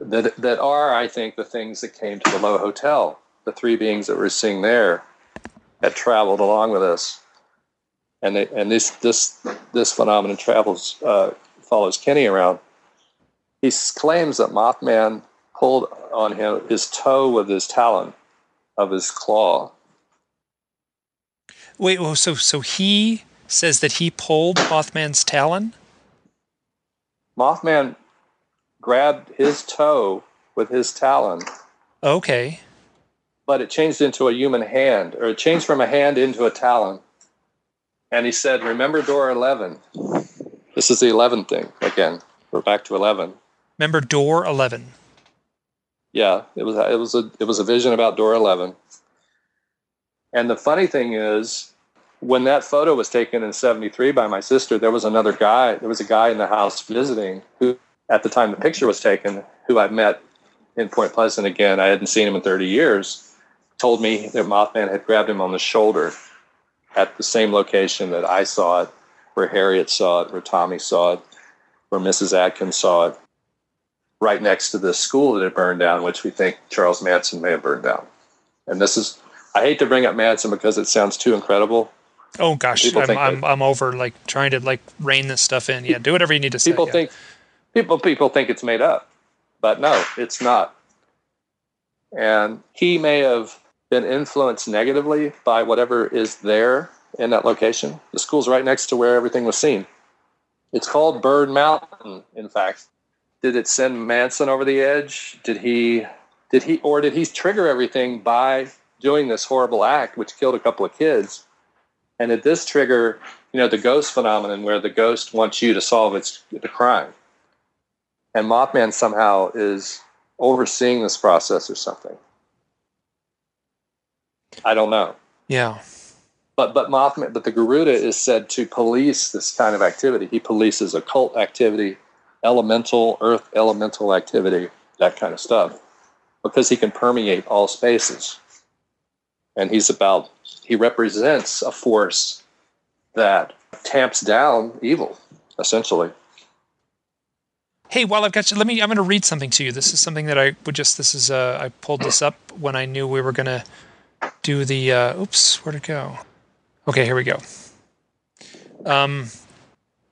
that, that are, I think, the things that came to the Lowe Hotel. The three beings that we're seeing there had traveled along with us and they, and this this this phenomenon travels uh, follows Kenny around. He claims that Mothman pulled on him his toe with his talon of his claw. Wait, well, so so he says that he pulled Mothman's talon. Mothman grabbed his toe with his talon. Okay. But it changed into a human hand, or it changed from a hand into a talon and he said, Remember door 11. This is the 11 thing again. We're back to 11. Remember door 11. Yeah, it was it was a it was a vision about door 11. And the funny thing is when that photo was taken in 73 by my sister, there was another guy, there was a guy in the house visiting who at the time the picture was taken, who I met in Point Pleasant again. I hadn't seen him in 30 years. Told me that Mothman had grabbed him on the shoulder at the same location that I saw it, where Harriet saw it, where Tommy saw it, where Mrs. Atkins saw it, right next to the school that had burned down, which we think Charles Manson may have burned down. And this is, I hate to bring up Manson because it sounds too incredible. Oh gosh, I'm, I'm, I'm, over like trying to like rein this stuff in. Yeah, do whatever you need to say. People yeah. think people people think it's made up, but no, it's not. And he may have been influenced negatively by whatever is there in that location. The school's right next to where everything was seen. It's called Bird Mountain, in fact. Did it send Manson over the edge? Did he did he or did he trigger everything by doing this horrible act which killed a couple of kids? And did this trigger, you know, the ghost phenomenon where the ghost wants you to solve its the crime? And Mothman somehow is overseeing this process or something. I don't know. Yeah. But but Mothman, but the Garuda is said to police this kind of activity. He polices occult activity, elemental earth elemental activity, that kind of stuff, because he can permeate all spaces. And he's about he represents a force that tamps down evil, essentially. Hey, while I've got you, let me. I'm going to read something to you. This is something that I would just. This is. Uh, I pulled this up when I knew we were going to do the, uh, oops, where'd it go? Okay, here we go. Um,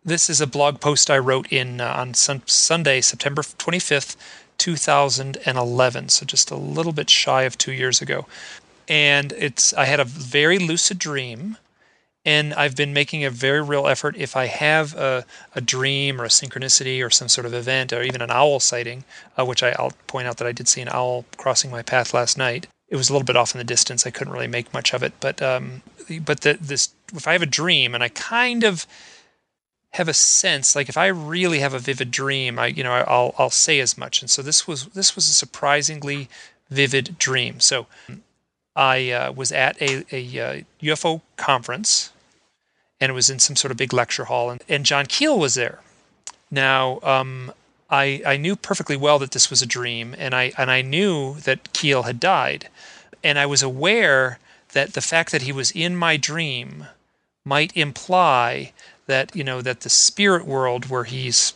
This is a blog post I wrote in uh, on sun- Sunday, September 25th, 2011. So just a little bit shy of two years ago. And it's I had a very lucid dream and I've been making a very real effort. If I have a, a dream or a synchronicity or some sort of event or even an owl sighting, uh, which I, will point out that I did see an owl crossing my path last night. It was a little bit off in the distance. I couldn't really make much of it, but um, but the, this if I have a dream and I kind of have a sense, like if I really have a vivid dream, I you know I'll I'll say as much. And so this was this was a surprisingly vivid dream. So I uh, was at a, a uh, UFO conference and it was in some sort of big lecture hall, and, and John Keel was there. Now, um, I I knew perfectly well that this was a dream, and I and I knew that Keel had died, and I was aware that the fact that he was in my dream might imply that you know that the spirit world where he's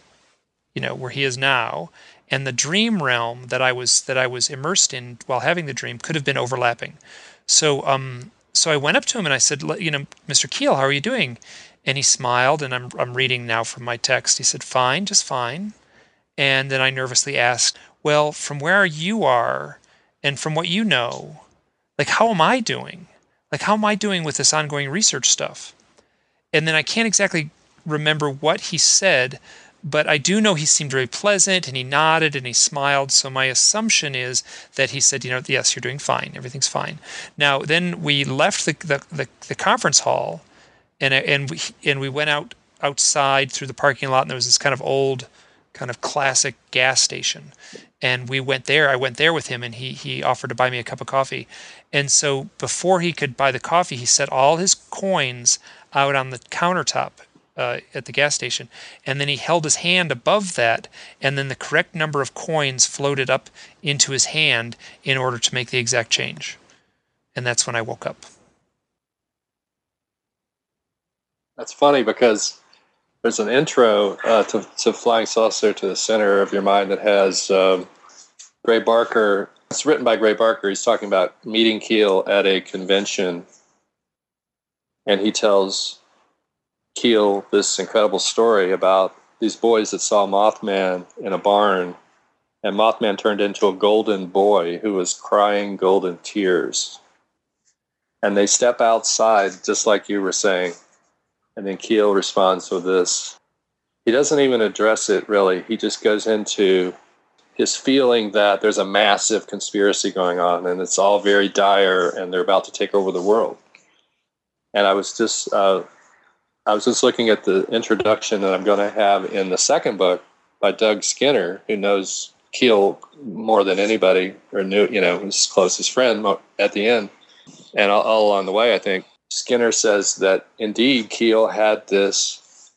you know where he is now and the dream realm that I was that I was immersed in while having the dream could have been overlapping. So um so I went up to him and I said, you know, Mr. Keel, how are you doing? And he smiled, and I'm, I'm reading now from my text. He said, fine, just fine. And then I nervously asked, well, from where you are and from what you know, like, how am I doing? Like, how am I doing with this ongoing research stuff? And then I can't exactly remember what he said, but I do know he seemed very pleasant and he nodded and he smiled. So my assumption is that he said, you know, yes, you're doing fine. Everything's fine. Now, then we left the, the, the, the conference hall and, and, we, and we went out outside through the parking lot and there was this kind of old, kind of classic gas station. And we went there. I went there with him and he, he offered to buy me a cup of coffee. And so before he could buy the coffee, he set all his coins out on the countertop uh, at the gas station. And then he held his hand above that, and then the correct number of coins floated up into his hand in order to make the exact change. And that's when I woke up. That's funny because there's an intro uh, to, to Flying Saucer to the Center of Your Mind that has um, Gray Barker. It's written by Gray Barker. He's talking about meeting Keel at a convention. And he tells Keel this incredible story about these boys that saw Mothman in a barn, and Mothman turned into a golden boy who was crying golden tears. And they step outside, just like you were saying. And then Keel responds with this. He doesn't even address it really. He just goes into his feeling that there's a massive conspiracy going on and it's all very dire and they're about to take over the world. And I was just uh, I was just looking at the introduction that I'm going to have in the second book by Doug Skinner, who knows Keel more than anybody, or knew, you know, his closest friend at the end. And all, all along the way, I think Skinner says that indeed Keel had this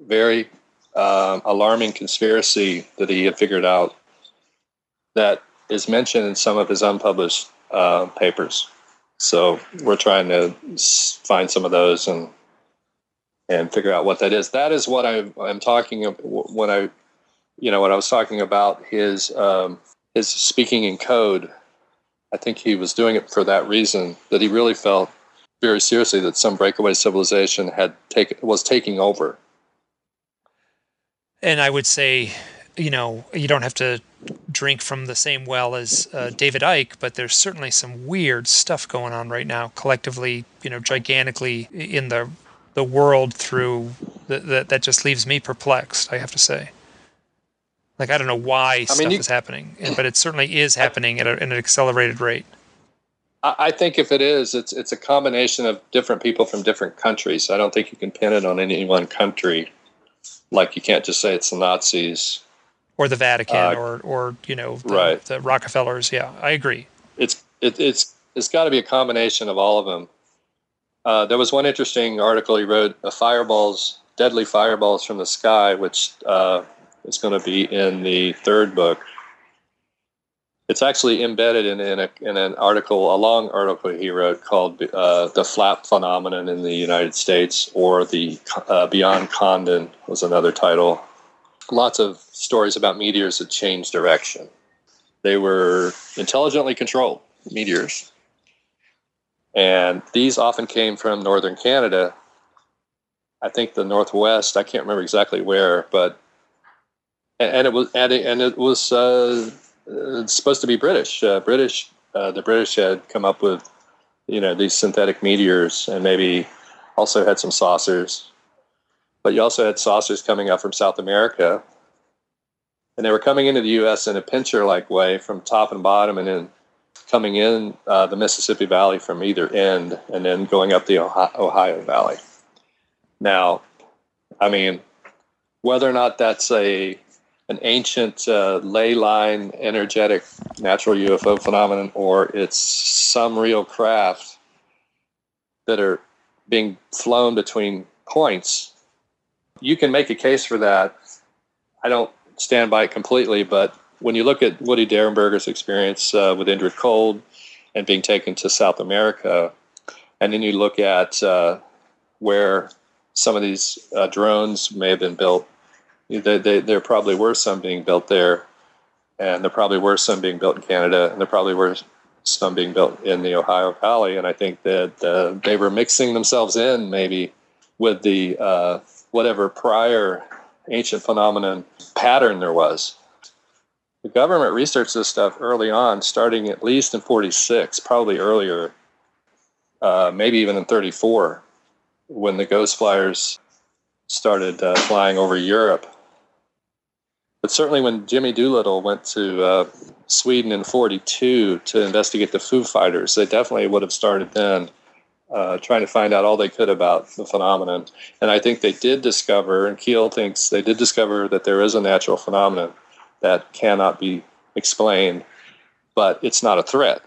very uh, alarming conspiracy that he had figured out that is mentioned in some of his unpublished uh, papers. So we're trying to find some of those and and figure out what that is. That is what I, am talking when I, you know, when I was talking about his um, his speaking in code. I think he was doing it for that reason that he really felt very seriously that some breakaway civilization had taken was taking over. And I would say, you know, you don't have to drink from the same well as uh, David Icke, but there's certainly some weird stuff going on right now, collectively, you know, gigantically in the the world through that that just leaves me perplexed. I have to say. Like I don't know why I stuff mean, you, is happening, but it certainly is happening at, a, at an accelerated rate. I think if it is, it's it's a combination of different people from different countries. I don't think you can pin it on any one country. Like you can't just say it's the Nazis or the Vatican uh, or or you know the, right. the Rockefellers. Yeah, I agree. It's it, it's it's got to be a combination of all of them. Uh, there was one interesting article he wrote: uh, "Fireballs, deadly fireballs from the sky," which uh, is going to be in the third book. It's actually embedded in in, a, in an article, a long article he wrote called uh, "The Flap Phenomenon in the United States," or the uh, "Beyond Condon" was another title. Lots of stories about meteors that changed direction. They were intelligently controlled meteors and these often came from northern Canada. I think the Northwest. I can't remember exactly where, but and, it was and it, and it was uh, supposed to be British. Uh, British. Uh, the British had come up with you know these synthetic meteors and maybe also had some saucers, but you also had saucers coming up from South America, and they were coming into the U.S. in a pincher-like way from top and bottom, and then coming in uh, the Mississippi Valley from either end, and then going up the Ohio, Ohio Valley. Now, I mean, whether or not that's a an ancient uh, ley line energetic natural UFO phenomenon or it's some real craft that are being flown between points, you can make a case for that. I don't stand by it completely, but when you look at Woody Derenberger's experience uh, with Indrid Cold and being taken to South America, and then you look at uh, where some of these uh, drones may have been built, they, they, there probably were some being built there, and there probably were some being built in Canada, and there probably were some being built in the Ohio Valley. And I think that uh, they were mixing themselves in maybe with the uh, whatever prior ancient phenomenon pattern there was the government researched this stuff early on, starting at least in 46, probably earlier, uh, maybe even in 34, when the ghost flyers started uh, flying over Europe. But certainly when Jimmy Doolittle went to uh, Sweden in 42 to investigate the Foo Fighters, they definitely would have started then. Uh, trying to find out all they could about the phenomenon. And I think they did discover, and Keel thinks they did discover that there is a natural phenomenon that cannot be explained, but it's not a threat.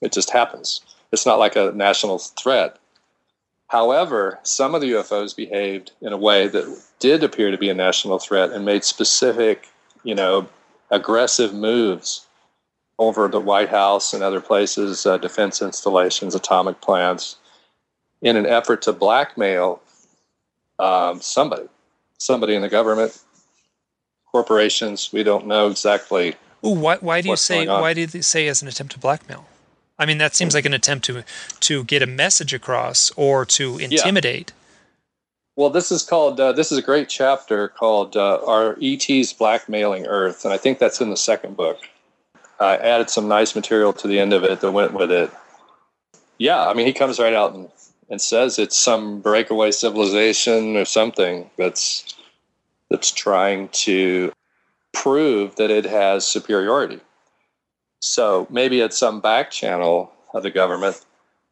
It just happens. It's not like a national threat. However, some of the UFOs behaved in a way that did appear to be a national threat and made specific, you know, aggressive moves over the White House and other places, uh, defense installations, atomic plants, in an effort to blackmail um, somebody, somebody in the government, corporations. We don't know exactly. Ooh, why, why do you say why do you say as an attempt to blackmail? I mean, that seems like an attempt to to get a message across or to intimidate. Yeah. Well, this is called. Uh, this is a great chapter called uh, "Are ETs Blackmailing Earth?" and I think that's in the second book. I added some nice material to the end of it that went with it. Yeah, I mean, he comes right out and, and says it's some breakaway civilization or something that's that's trying to prove that it has superiority. So maybe at some back channel of the government,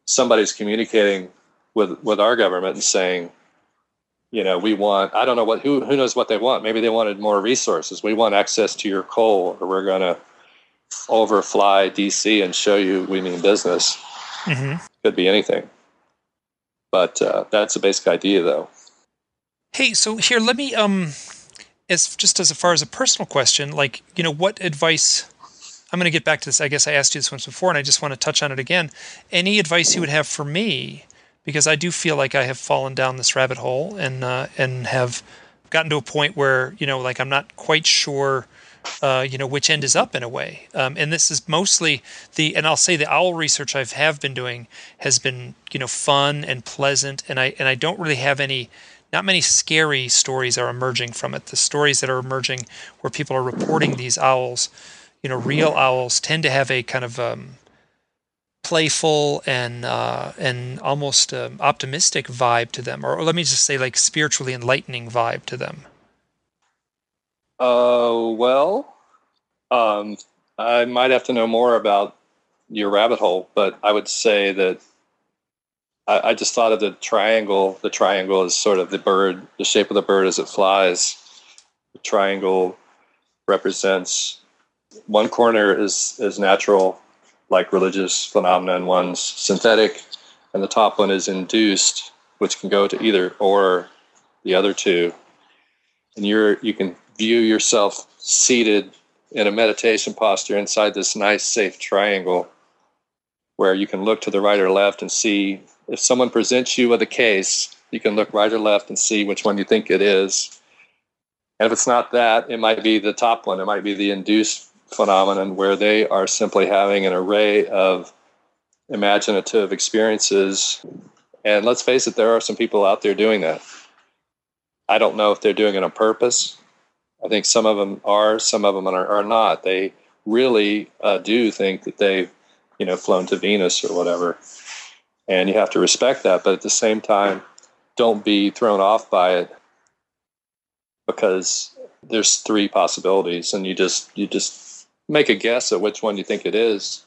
somebody's communicating with with our government and saying, you know, we want I don't know what who who knows what they want. Maybe they wanted more resources. We want access to your coal, or we're to overfly DC and show you we mean business. Mm-hmm. Could be anything, but uh, that's a basic idea, though. Hey, so here, let me um, as just as far as a personal question, like you know, what advice? I'm going to get back to this. I guess I asked you this once before, and I just want to touch on it again. Any advice you would have for me? Because I do feel like I have fallen down this rabbit hole and uh, and have gotten to a point where you know, like I'm not quite sure. Uh, you know which end is up in a way um, and this is mostly the and i'll say the owl research i have been doing has been you know fun and pleasant and i and i don't really have any not many scary stories are emerging from it. The stories that are emerging where people are reporting these owls, you know, real owls tend to have a kind of um, playful and uh, and almost um, optimistic vibe to them, or, or, let me just say, like spiritually enlightening vibe to them. Uh, well, um, I might have to know more about your rabbit hole, but I would say that I, I just thought of the triangle. The triangle is sort of the bird, the shape of the bird as it flies. The triangle represents one corner is is natural, like religious phenomena, and one's synthetic, and the top one is induced, which can go to either or the other two. And you're you can view yourself seated in a meditation posture inside this nice safe triangle where you can look to the right or left and see if someone presents you with a case, you can look right or left and see which one you think it is. And if it's not that, it might be the top one. It might be the induced phenomenon where they are simply having an array of imaginative experiences. And let's face it, there are some people out there doing that. I don't know if they're doing it on purpose. I think some of them are, some of them are, are not. They really uh, do think that they've, you know, flown to Venus or whatever, and you have to respect that. But at the same time, don't be thrown off by it because there's three possibilities, and you just you just make a guess at which one you think it is,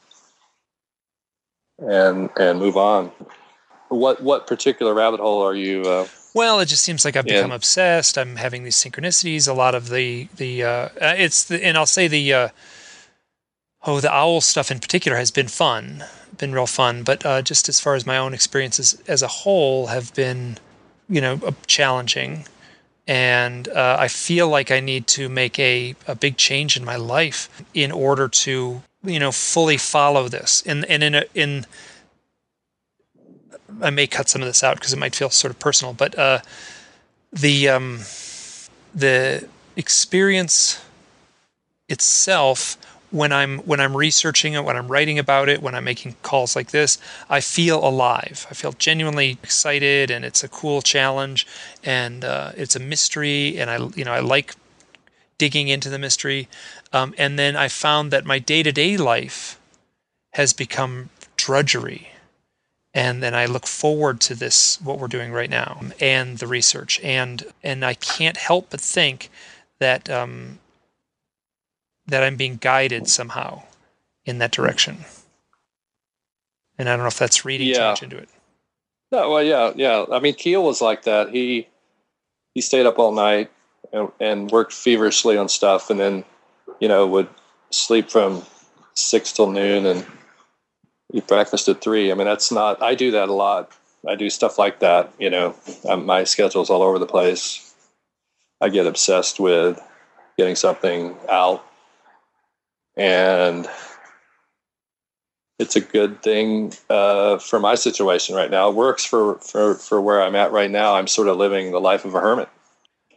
and and move on. What what particular rabbit hole are you? Uh, well, it just seems like I've become obsessed. I'm having these synchronicities. A lot of the the uh, uh, it's the and I'll say the uh, oh the owl stuff in particular has been fun, been real fun. But uh, just as far as my own experiences as a whole have been, you know, challenging, and uh, I feel like I need to make a a big change in my life in order to you know fully follow this. And and in a, in I may cut some of this out because it might feel sort of personal, but uh, the um, the experience itself when I'm when I'm researching it, when I'm writing about it, when I'm making calls like this, I feel alive. I feel genuinely excited, and it's a cool challenge, and uh, it's a mystery, and I you know I like digging into the mystery, um, and then I found that my day to day life has become drudgery and then I look forward to this what we're doing right now and the research and and I can't help but think that um, that I'm being guided somehow in that direction. And I don't know if that's reading yeah. too much into it. No, well, yeah, yeah. I mean, Keel was like that. He he stayed up all night and, and worked feverishly on stuff, and then you know would sleep from six till noon and eat breakfast at three. I mean, that's not, I do that a lot. I do stuff like that. You know, um, my schedule's all over the place. I get obsessed with getting something out. And it's a good thing uh, for my situation right now. It works for, for, for where I'm at right now. I'm sort of living the life of a hermit.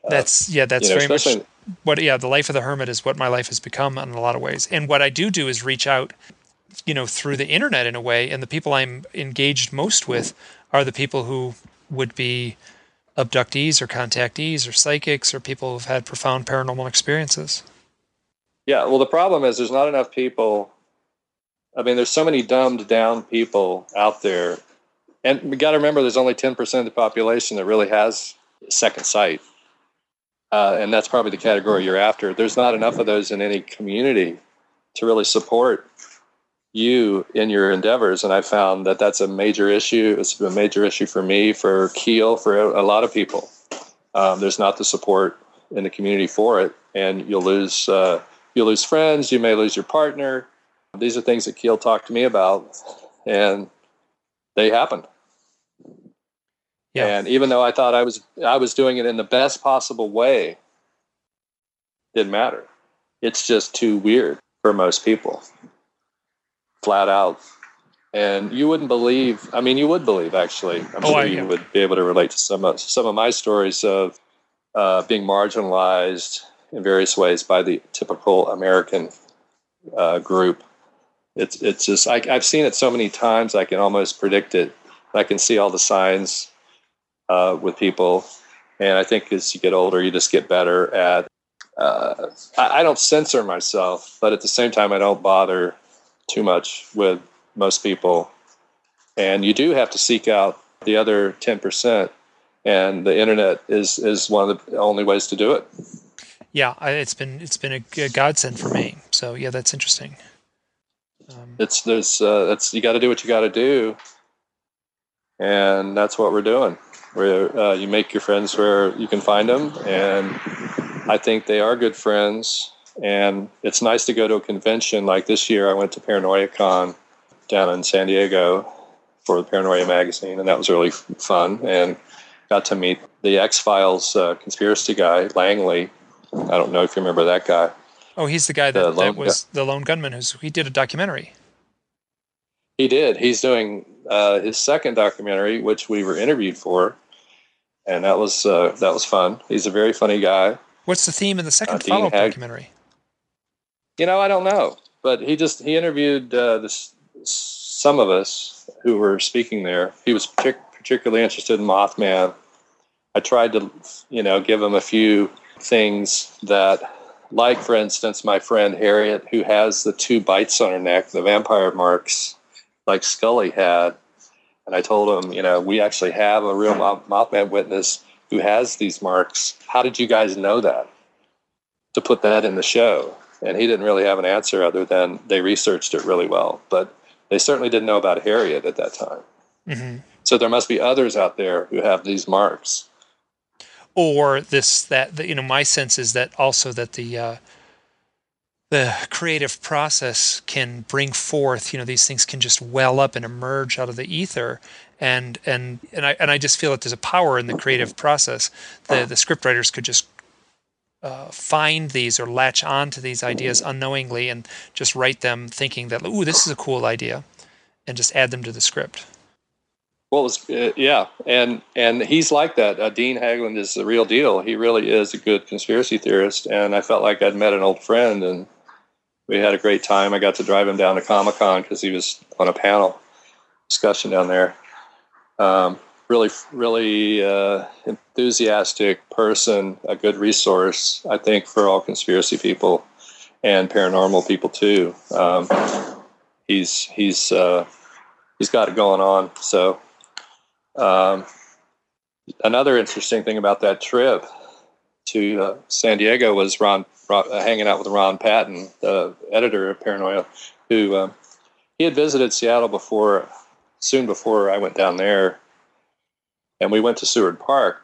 Uh, that's, yeah, that's you know, very much what, yeah, the life of the hermit is what my life has become in a lot of ways. And what I do do is reach out you know through the internet in a way and the people i'm engaged most with are the people who would be abductees or contactees or psychics or people who've had profound paranormal experiences. Yeah well the problem is there's not enough people. I mean there's so many dumbed down people out there. And we got to remember there's only 10% of the population that really has second sight. Uh, and that's probably the category you're after. There's not enough of those in any community to really support you in your endeavors. And I found that that's a major issue. It's a major issue for me, for Keel, for a, lot of people. Um, there's not the support in the community for it, and you'll lose uh, you'll lose friends. You may lose your partner. These are things that Keel talked to me about, and they happened. Yeah. And even though I thought I was I was doing it in the best possible way, didn't matter. It's just too weird for most people flat out. And you wouldn't believe. I mean, you would believe actually. I'm oh, sure I, you would be able to relate to some of some of my stories of uh, being marginalized in various ways by the typical American uh, group. It's it's just I, have seen it so many times. I can almost predict it. I can see all the signs uh, with people, and I think as you get older, you just get better at. Uh, I, I don't censor myself, but at the same time, I don't bother too much with most people. And you do have to seek out the other 10%. And the internet is, is one of the only ways to do it. Yeah, it's been it's been a, godsend for me. So yeah, that's interesting. Um, it's there's uh, that's you got to do what you got to do, and that's what we're doing. Where uh, you make your friends where you can find them, and I think they are good friends. And it's nice to go to a convention like this year. I went to Paranoia Con down in San Diego for the Paranoia magazine, and that was really fun. And got to meet the X Files uh, conspiracy guy, Langly. I don't know if you remember that guy. Oh, he's the guy that, the that was the lone gunman. Who's he did a documentary. He did. He's doing uh, his second documentary, which we were interviewed for, and that was uh, that was fun. He's a very funny guy. What's the theme in the second uh, follow-up Hag- documentary? You know, I don't know, but he just he interviewed uh, this some of us who were speaking there. He was partic- particularly interested in Mothman, I tried to, you know, give him a few things that, like for instance, my friend Harriet, who has the two bites on her neck, the vampire marks, like Scully had. And I told him, you know, we actually have a real Mothman witness who has these marks. How did you guys know that? To put that in the show. And he didn't really have an answer other than they researched it really well. But they certainly didn't know about Harriet at that time. Mm-hmm. So there must be others out there who have these marks. Or this, that, the, you know, my sense is that also that the, uh, the creative process can bring forth you know these things can just well up and emerge out of the ether and and and I and I just feel that there's a power in the creative process the the script writers could just uh, find these or latch on to these ideas unknowingly and just write them thinking that ooh this is a cool idea and just add them to the script well, uh, yeah, and and he's like that. Uh, Dean Haglund is the real deal. He really is a good conspiracy theorist, and I felt like I'd met an old friend, and we had a great time. I got to drive him down to Comic Con because he was on a panel discussion down there. Um, really, really uh, enthusiastic person, a good resource, I think, for all conspiracy people and paranormal people too. Um, he's he's uh, he's got it going on. So um, another interesting thing about that trip to uh, San Diego was Ron, Ron uh, hanging out with Ron Patton, the editor of Paranoia, who um, he had visited Seattle before, soon before I went down there, and we went to Seward Park,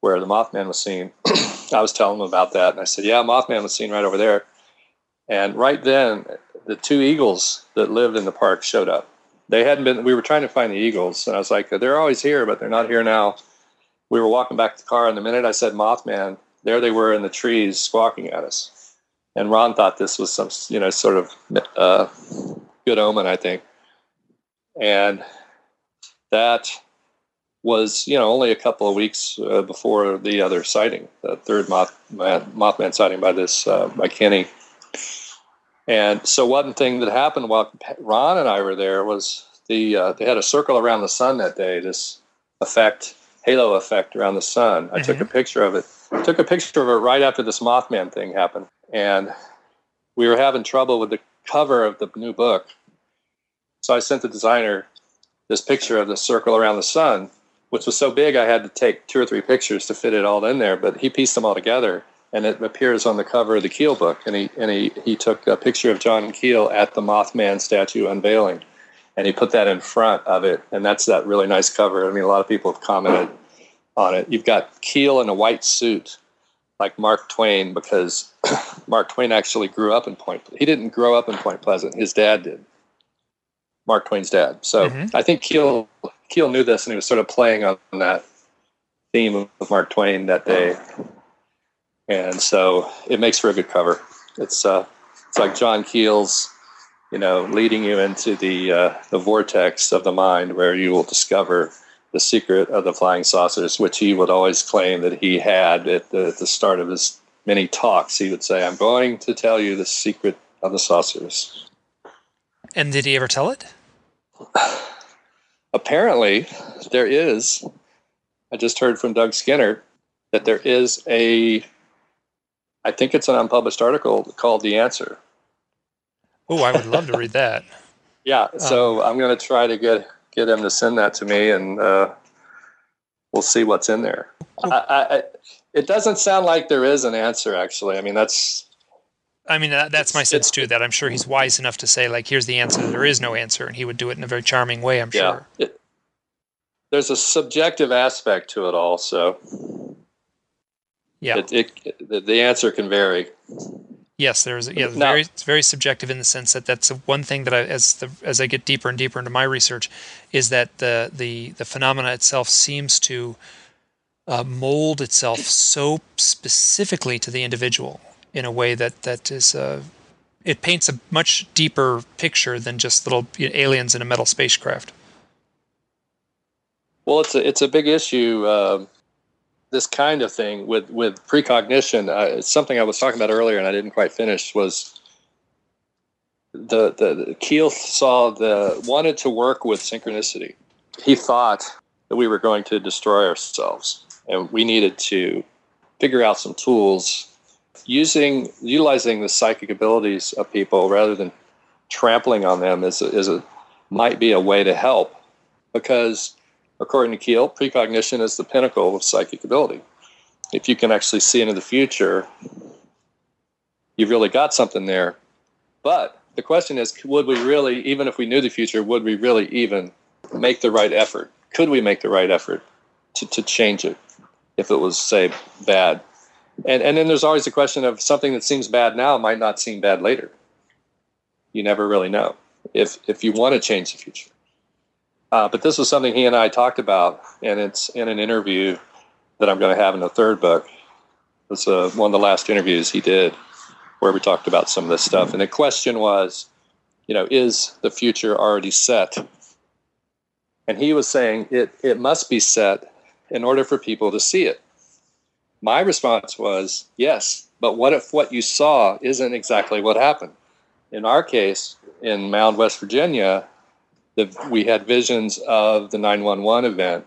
where the Mothman was seen. <clears throat> I was telling him about that, and I said, "Yeah, Mothman was seen right over there." And right then, the two eagles that lived in the park showed up they hadn't been. We were trying to find the eagles, and I was like, they're always here, but they're not here now. We were walking back to the car, and the minute I said Mothman, there they were in the trees squawking at us. And Ron thought this was some, you know, sort of uh, good omen, I think. And that was, you know, only a couple of weeks uh, before the other sighting, the third Mothman, Mothman sighting by this uh, by Kenny and so one thing that happened while Ron and I were there was the uh, they had a circle around the sun that day. This effect, halo effect around the sun. I mm-hmm. took a mm-hmm. picture of it. I took a picture of it right after this Mothman thing happened, and we were having trouble with the cover of the new book. So I sent the designer this picture of the circle around the sun, which was so big I had to take two or three pictures to fit it all in there. But he pieced them all together and it appears on the cover of the Keel book. And he and he he took a picture of John Keel at the Mothman statue unveiling, and he put that in front of it, and that's that really nice cover. I mean, a lot of people have commented on it. You've got Keel in a white suit, like Mark Twain, because <coughs> Mark Twain actually grew up in Point. He didn't grow up in Point Pleasant. His dad did. Mark Twain's dad. So mm-hmm. I think Keel Keel knew this, and he was sort of playing on that theme of Mark Twain that day and so it makes for a good cover. It's uh, it's like John Keel's, you know, leading you into the uh, the vortex of the mind where you will discover the secret of the flying saucers, which he would always claim that he had at the, at the start of his many talks. He would say, "I'm going to tell you the secret of the saucers." And did he ever tell it? <sighs> Apparently, there is. I just heard from Doug Skinner that there is a I think it's an unpublished article called "The Answer." Oh, I would love to read that. <laughs> yeah, so um, I'm going to try to get get him to send that to me, and uh, we'll see what's in there. I, I, it doesn't sound like there is an answer. Actually, I mean that's. I mean that, that's my sense too. That I'm sure he's wise enough to say like, "Here's the answer." There is no answer, and he would do it in a very charming way. I'm yeah, sure. It, there's a subjective aspect to it also. Yeah, it, it the, answer can vary. Yes, there's yeah, it's very it's very subjective in the sense that that's one thing that I as the as I get deeper and deeper into my research, is that the the the phenomena itself seems to uh, mold itself so specifically to the individual in a way that that is uh, it paints a much deeper picture than just little aliens in a metal spacecraft. Well, it's a it's a big issue. Uh, this kind of thing with with precognition. Uh, something I was talking about earlier, and I didn't quite finish was the, the the Keel saw the wanted to work with synchronicity. He thought that we were going to destroy ourselves, and we needed to figure out some tools using utilizing the psychic abilities of people rather than trampling on them is a, is a might be a way to help because according to Keel, precognition is the pinnacle of psychic ability. If you can actually see into the future, you've really got something there. But the question is, would we really, even if we knew the future, would we really even make the right effort? Could we make the right effort to, to change it if it was, say, bad? And, and then there's always the question of something that seems bad now might not seem bad later. You never really know if, if you want to change the future. Uh, but this was something he and I talked about, and it's in an interview that I'm going to have in the third book. It's uh, one of the last interviews he did where we talked about some of this stuff. And the question was, you know, is the future already set? And he was saying it, it must be set in order for people to see it. My response was, yes, but what if what you saw isn't exactly what happened? In our case, in Mound, West Virginia, the, we had visions of the 911 event,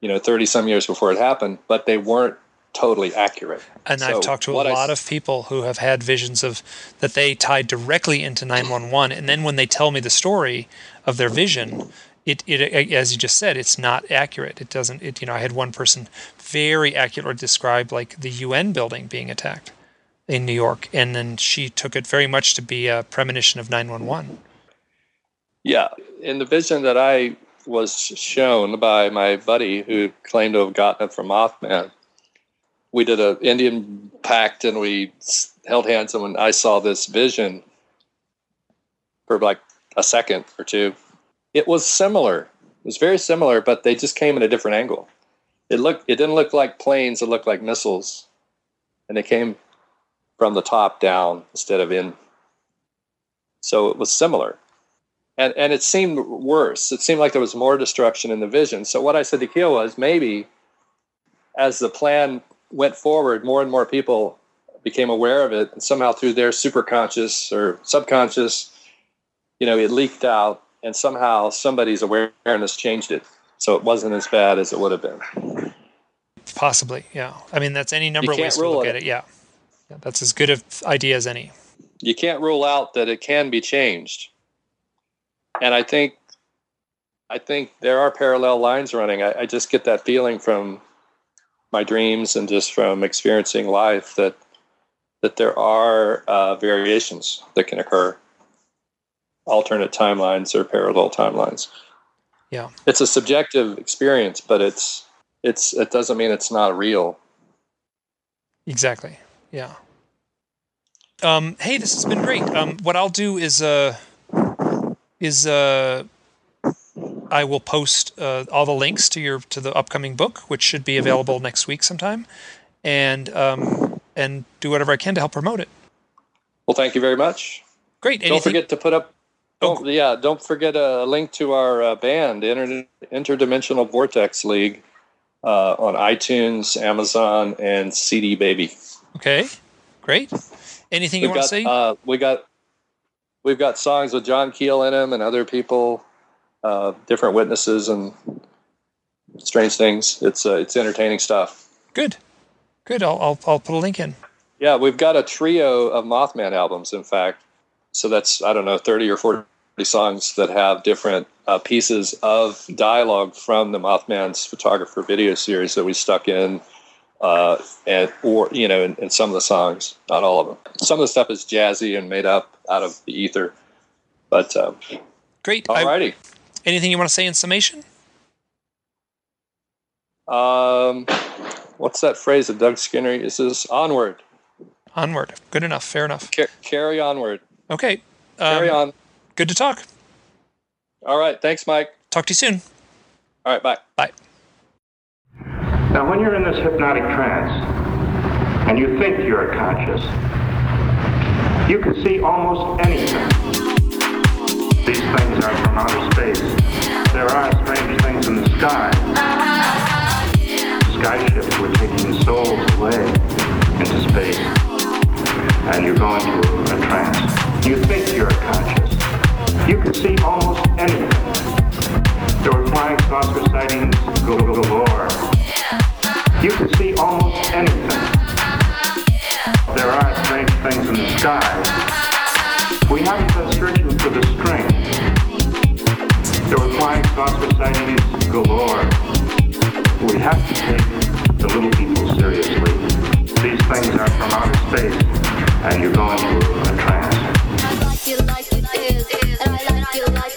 you know, 30 some years before it happened, but they weren't totally accurate. And so I've talked to a lot I, of people who have had visions of that they tied directly into 911 and then when they tell me the story of their vision, it, it as you just said, it's not accurate. It doesn't it you know, I had one person very accurately describe like the UN building being attacked in New York and then she took it very much to be a premonition of 911. Yeah, in the vision that I was shown by my buddy who claimed to have gotten it from Mothman, we did an Indian pact and we held hands and when I saw this vision for like a second or two, it was similar. It was very similar, but they just came in a different angle. It looked it didn't look like planes, it looked like missiles. And they came from the top down instead of in. So it was similar and and it seemed worse. It seemed like there was more destruction in the vision. So what I said to Keel was maybe as the plan went forward, more and more people became aware of it, and somehow through their superconscious or subconscious, you know, it leaked out, and somehow somebody's awareness changed it, so it wasn't as bad as it would have been. Possibly, yeah. I mean, that's any number of ways to look it. at it. Yeah. yeah, that's as good an idea as any. You can't rule out that it can be changed and I think I think there are parallel lines running. I, I, just get that feeling from my dreams and just from experiencing life that that there are uh, variations that can occur, alternate timelines or parallel timelines. Yeah, it's a subjective experience, but it's it's it doesn't mean it's not real. Exactly. Yeah. Um, hey, this has been great. Um, what I'll do is uh, is uh, I will post uh, all the links to your to the upcoming book, which should be available next week sometime, and um, and do whatever I can to help promote it. Well, thank you very much. Great. Anything? Don't forget to put up. Oh. yeah, don't forget a link to our uh, band, Inter- Interdimensional Vortex League, uh, on iTunes, Amazon, and CD Baby. Okay, great. Anything We've you want to say? Uh, we got we've got songs with John Keel in them and other people, uh, different witnesses and strange things. It's uh, it's entertaining stuff. Good, good. I'll, I'll I'll put a link in. Yeah, we've got a trio of Mothman albums. In fact, so that's I don't know thirty or forty songs that have different uh, pieces of dialogue from the Mothman's photographer video series that we stuck in uh, and or you know, in, in, some of the songs, not all of them. Some of the stuff is jazzy and made up out of the ether. But um, great, alrighty. I, anything you want to say in summation? Um, what's that phrase that Doug Skinner uses? Onward. Onward. Good enough. Fair enough. Car- carry onward. Okay. Um, carry on. Good to talk. All right. Thanks, Mike. Talk to you soon. All right. Bye. Bye. Now, when you're in this hypnotic trance and you think you're conscious, you can see almost anything. These things are from outer space. There are strange things in the sky. Sky ships were taking souls away into space. And you go into a, a trance. You think you're conscious. You can see almost anything. There were flying saucer sightings galore. You can see almost anything. There are strange things in the sky. We haven't been searching for the strange. There were flying saucer sightings galore. We have to take the little people seriously. These things are from outer space, and you're going to a trance. Skyship,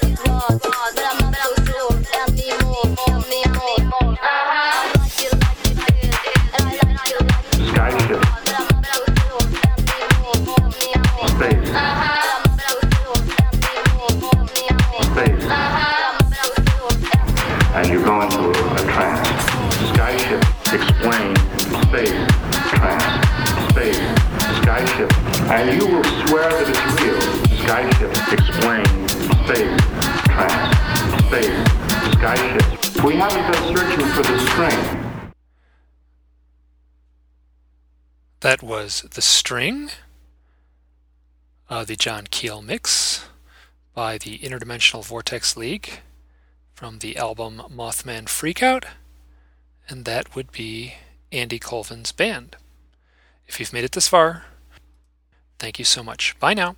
That was The String, uh, the John Keel mix by the Interdimensional Vortex League from the album Mothman Freakout, and that would be Andy Colvin's band. If you've made it this far, thank you so much. Bye now.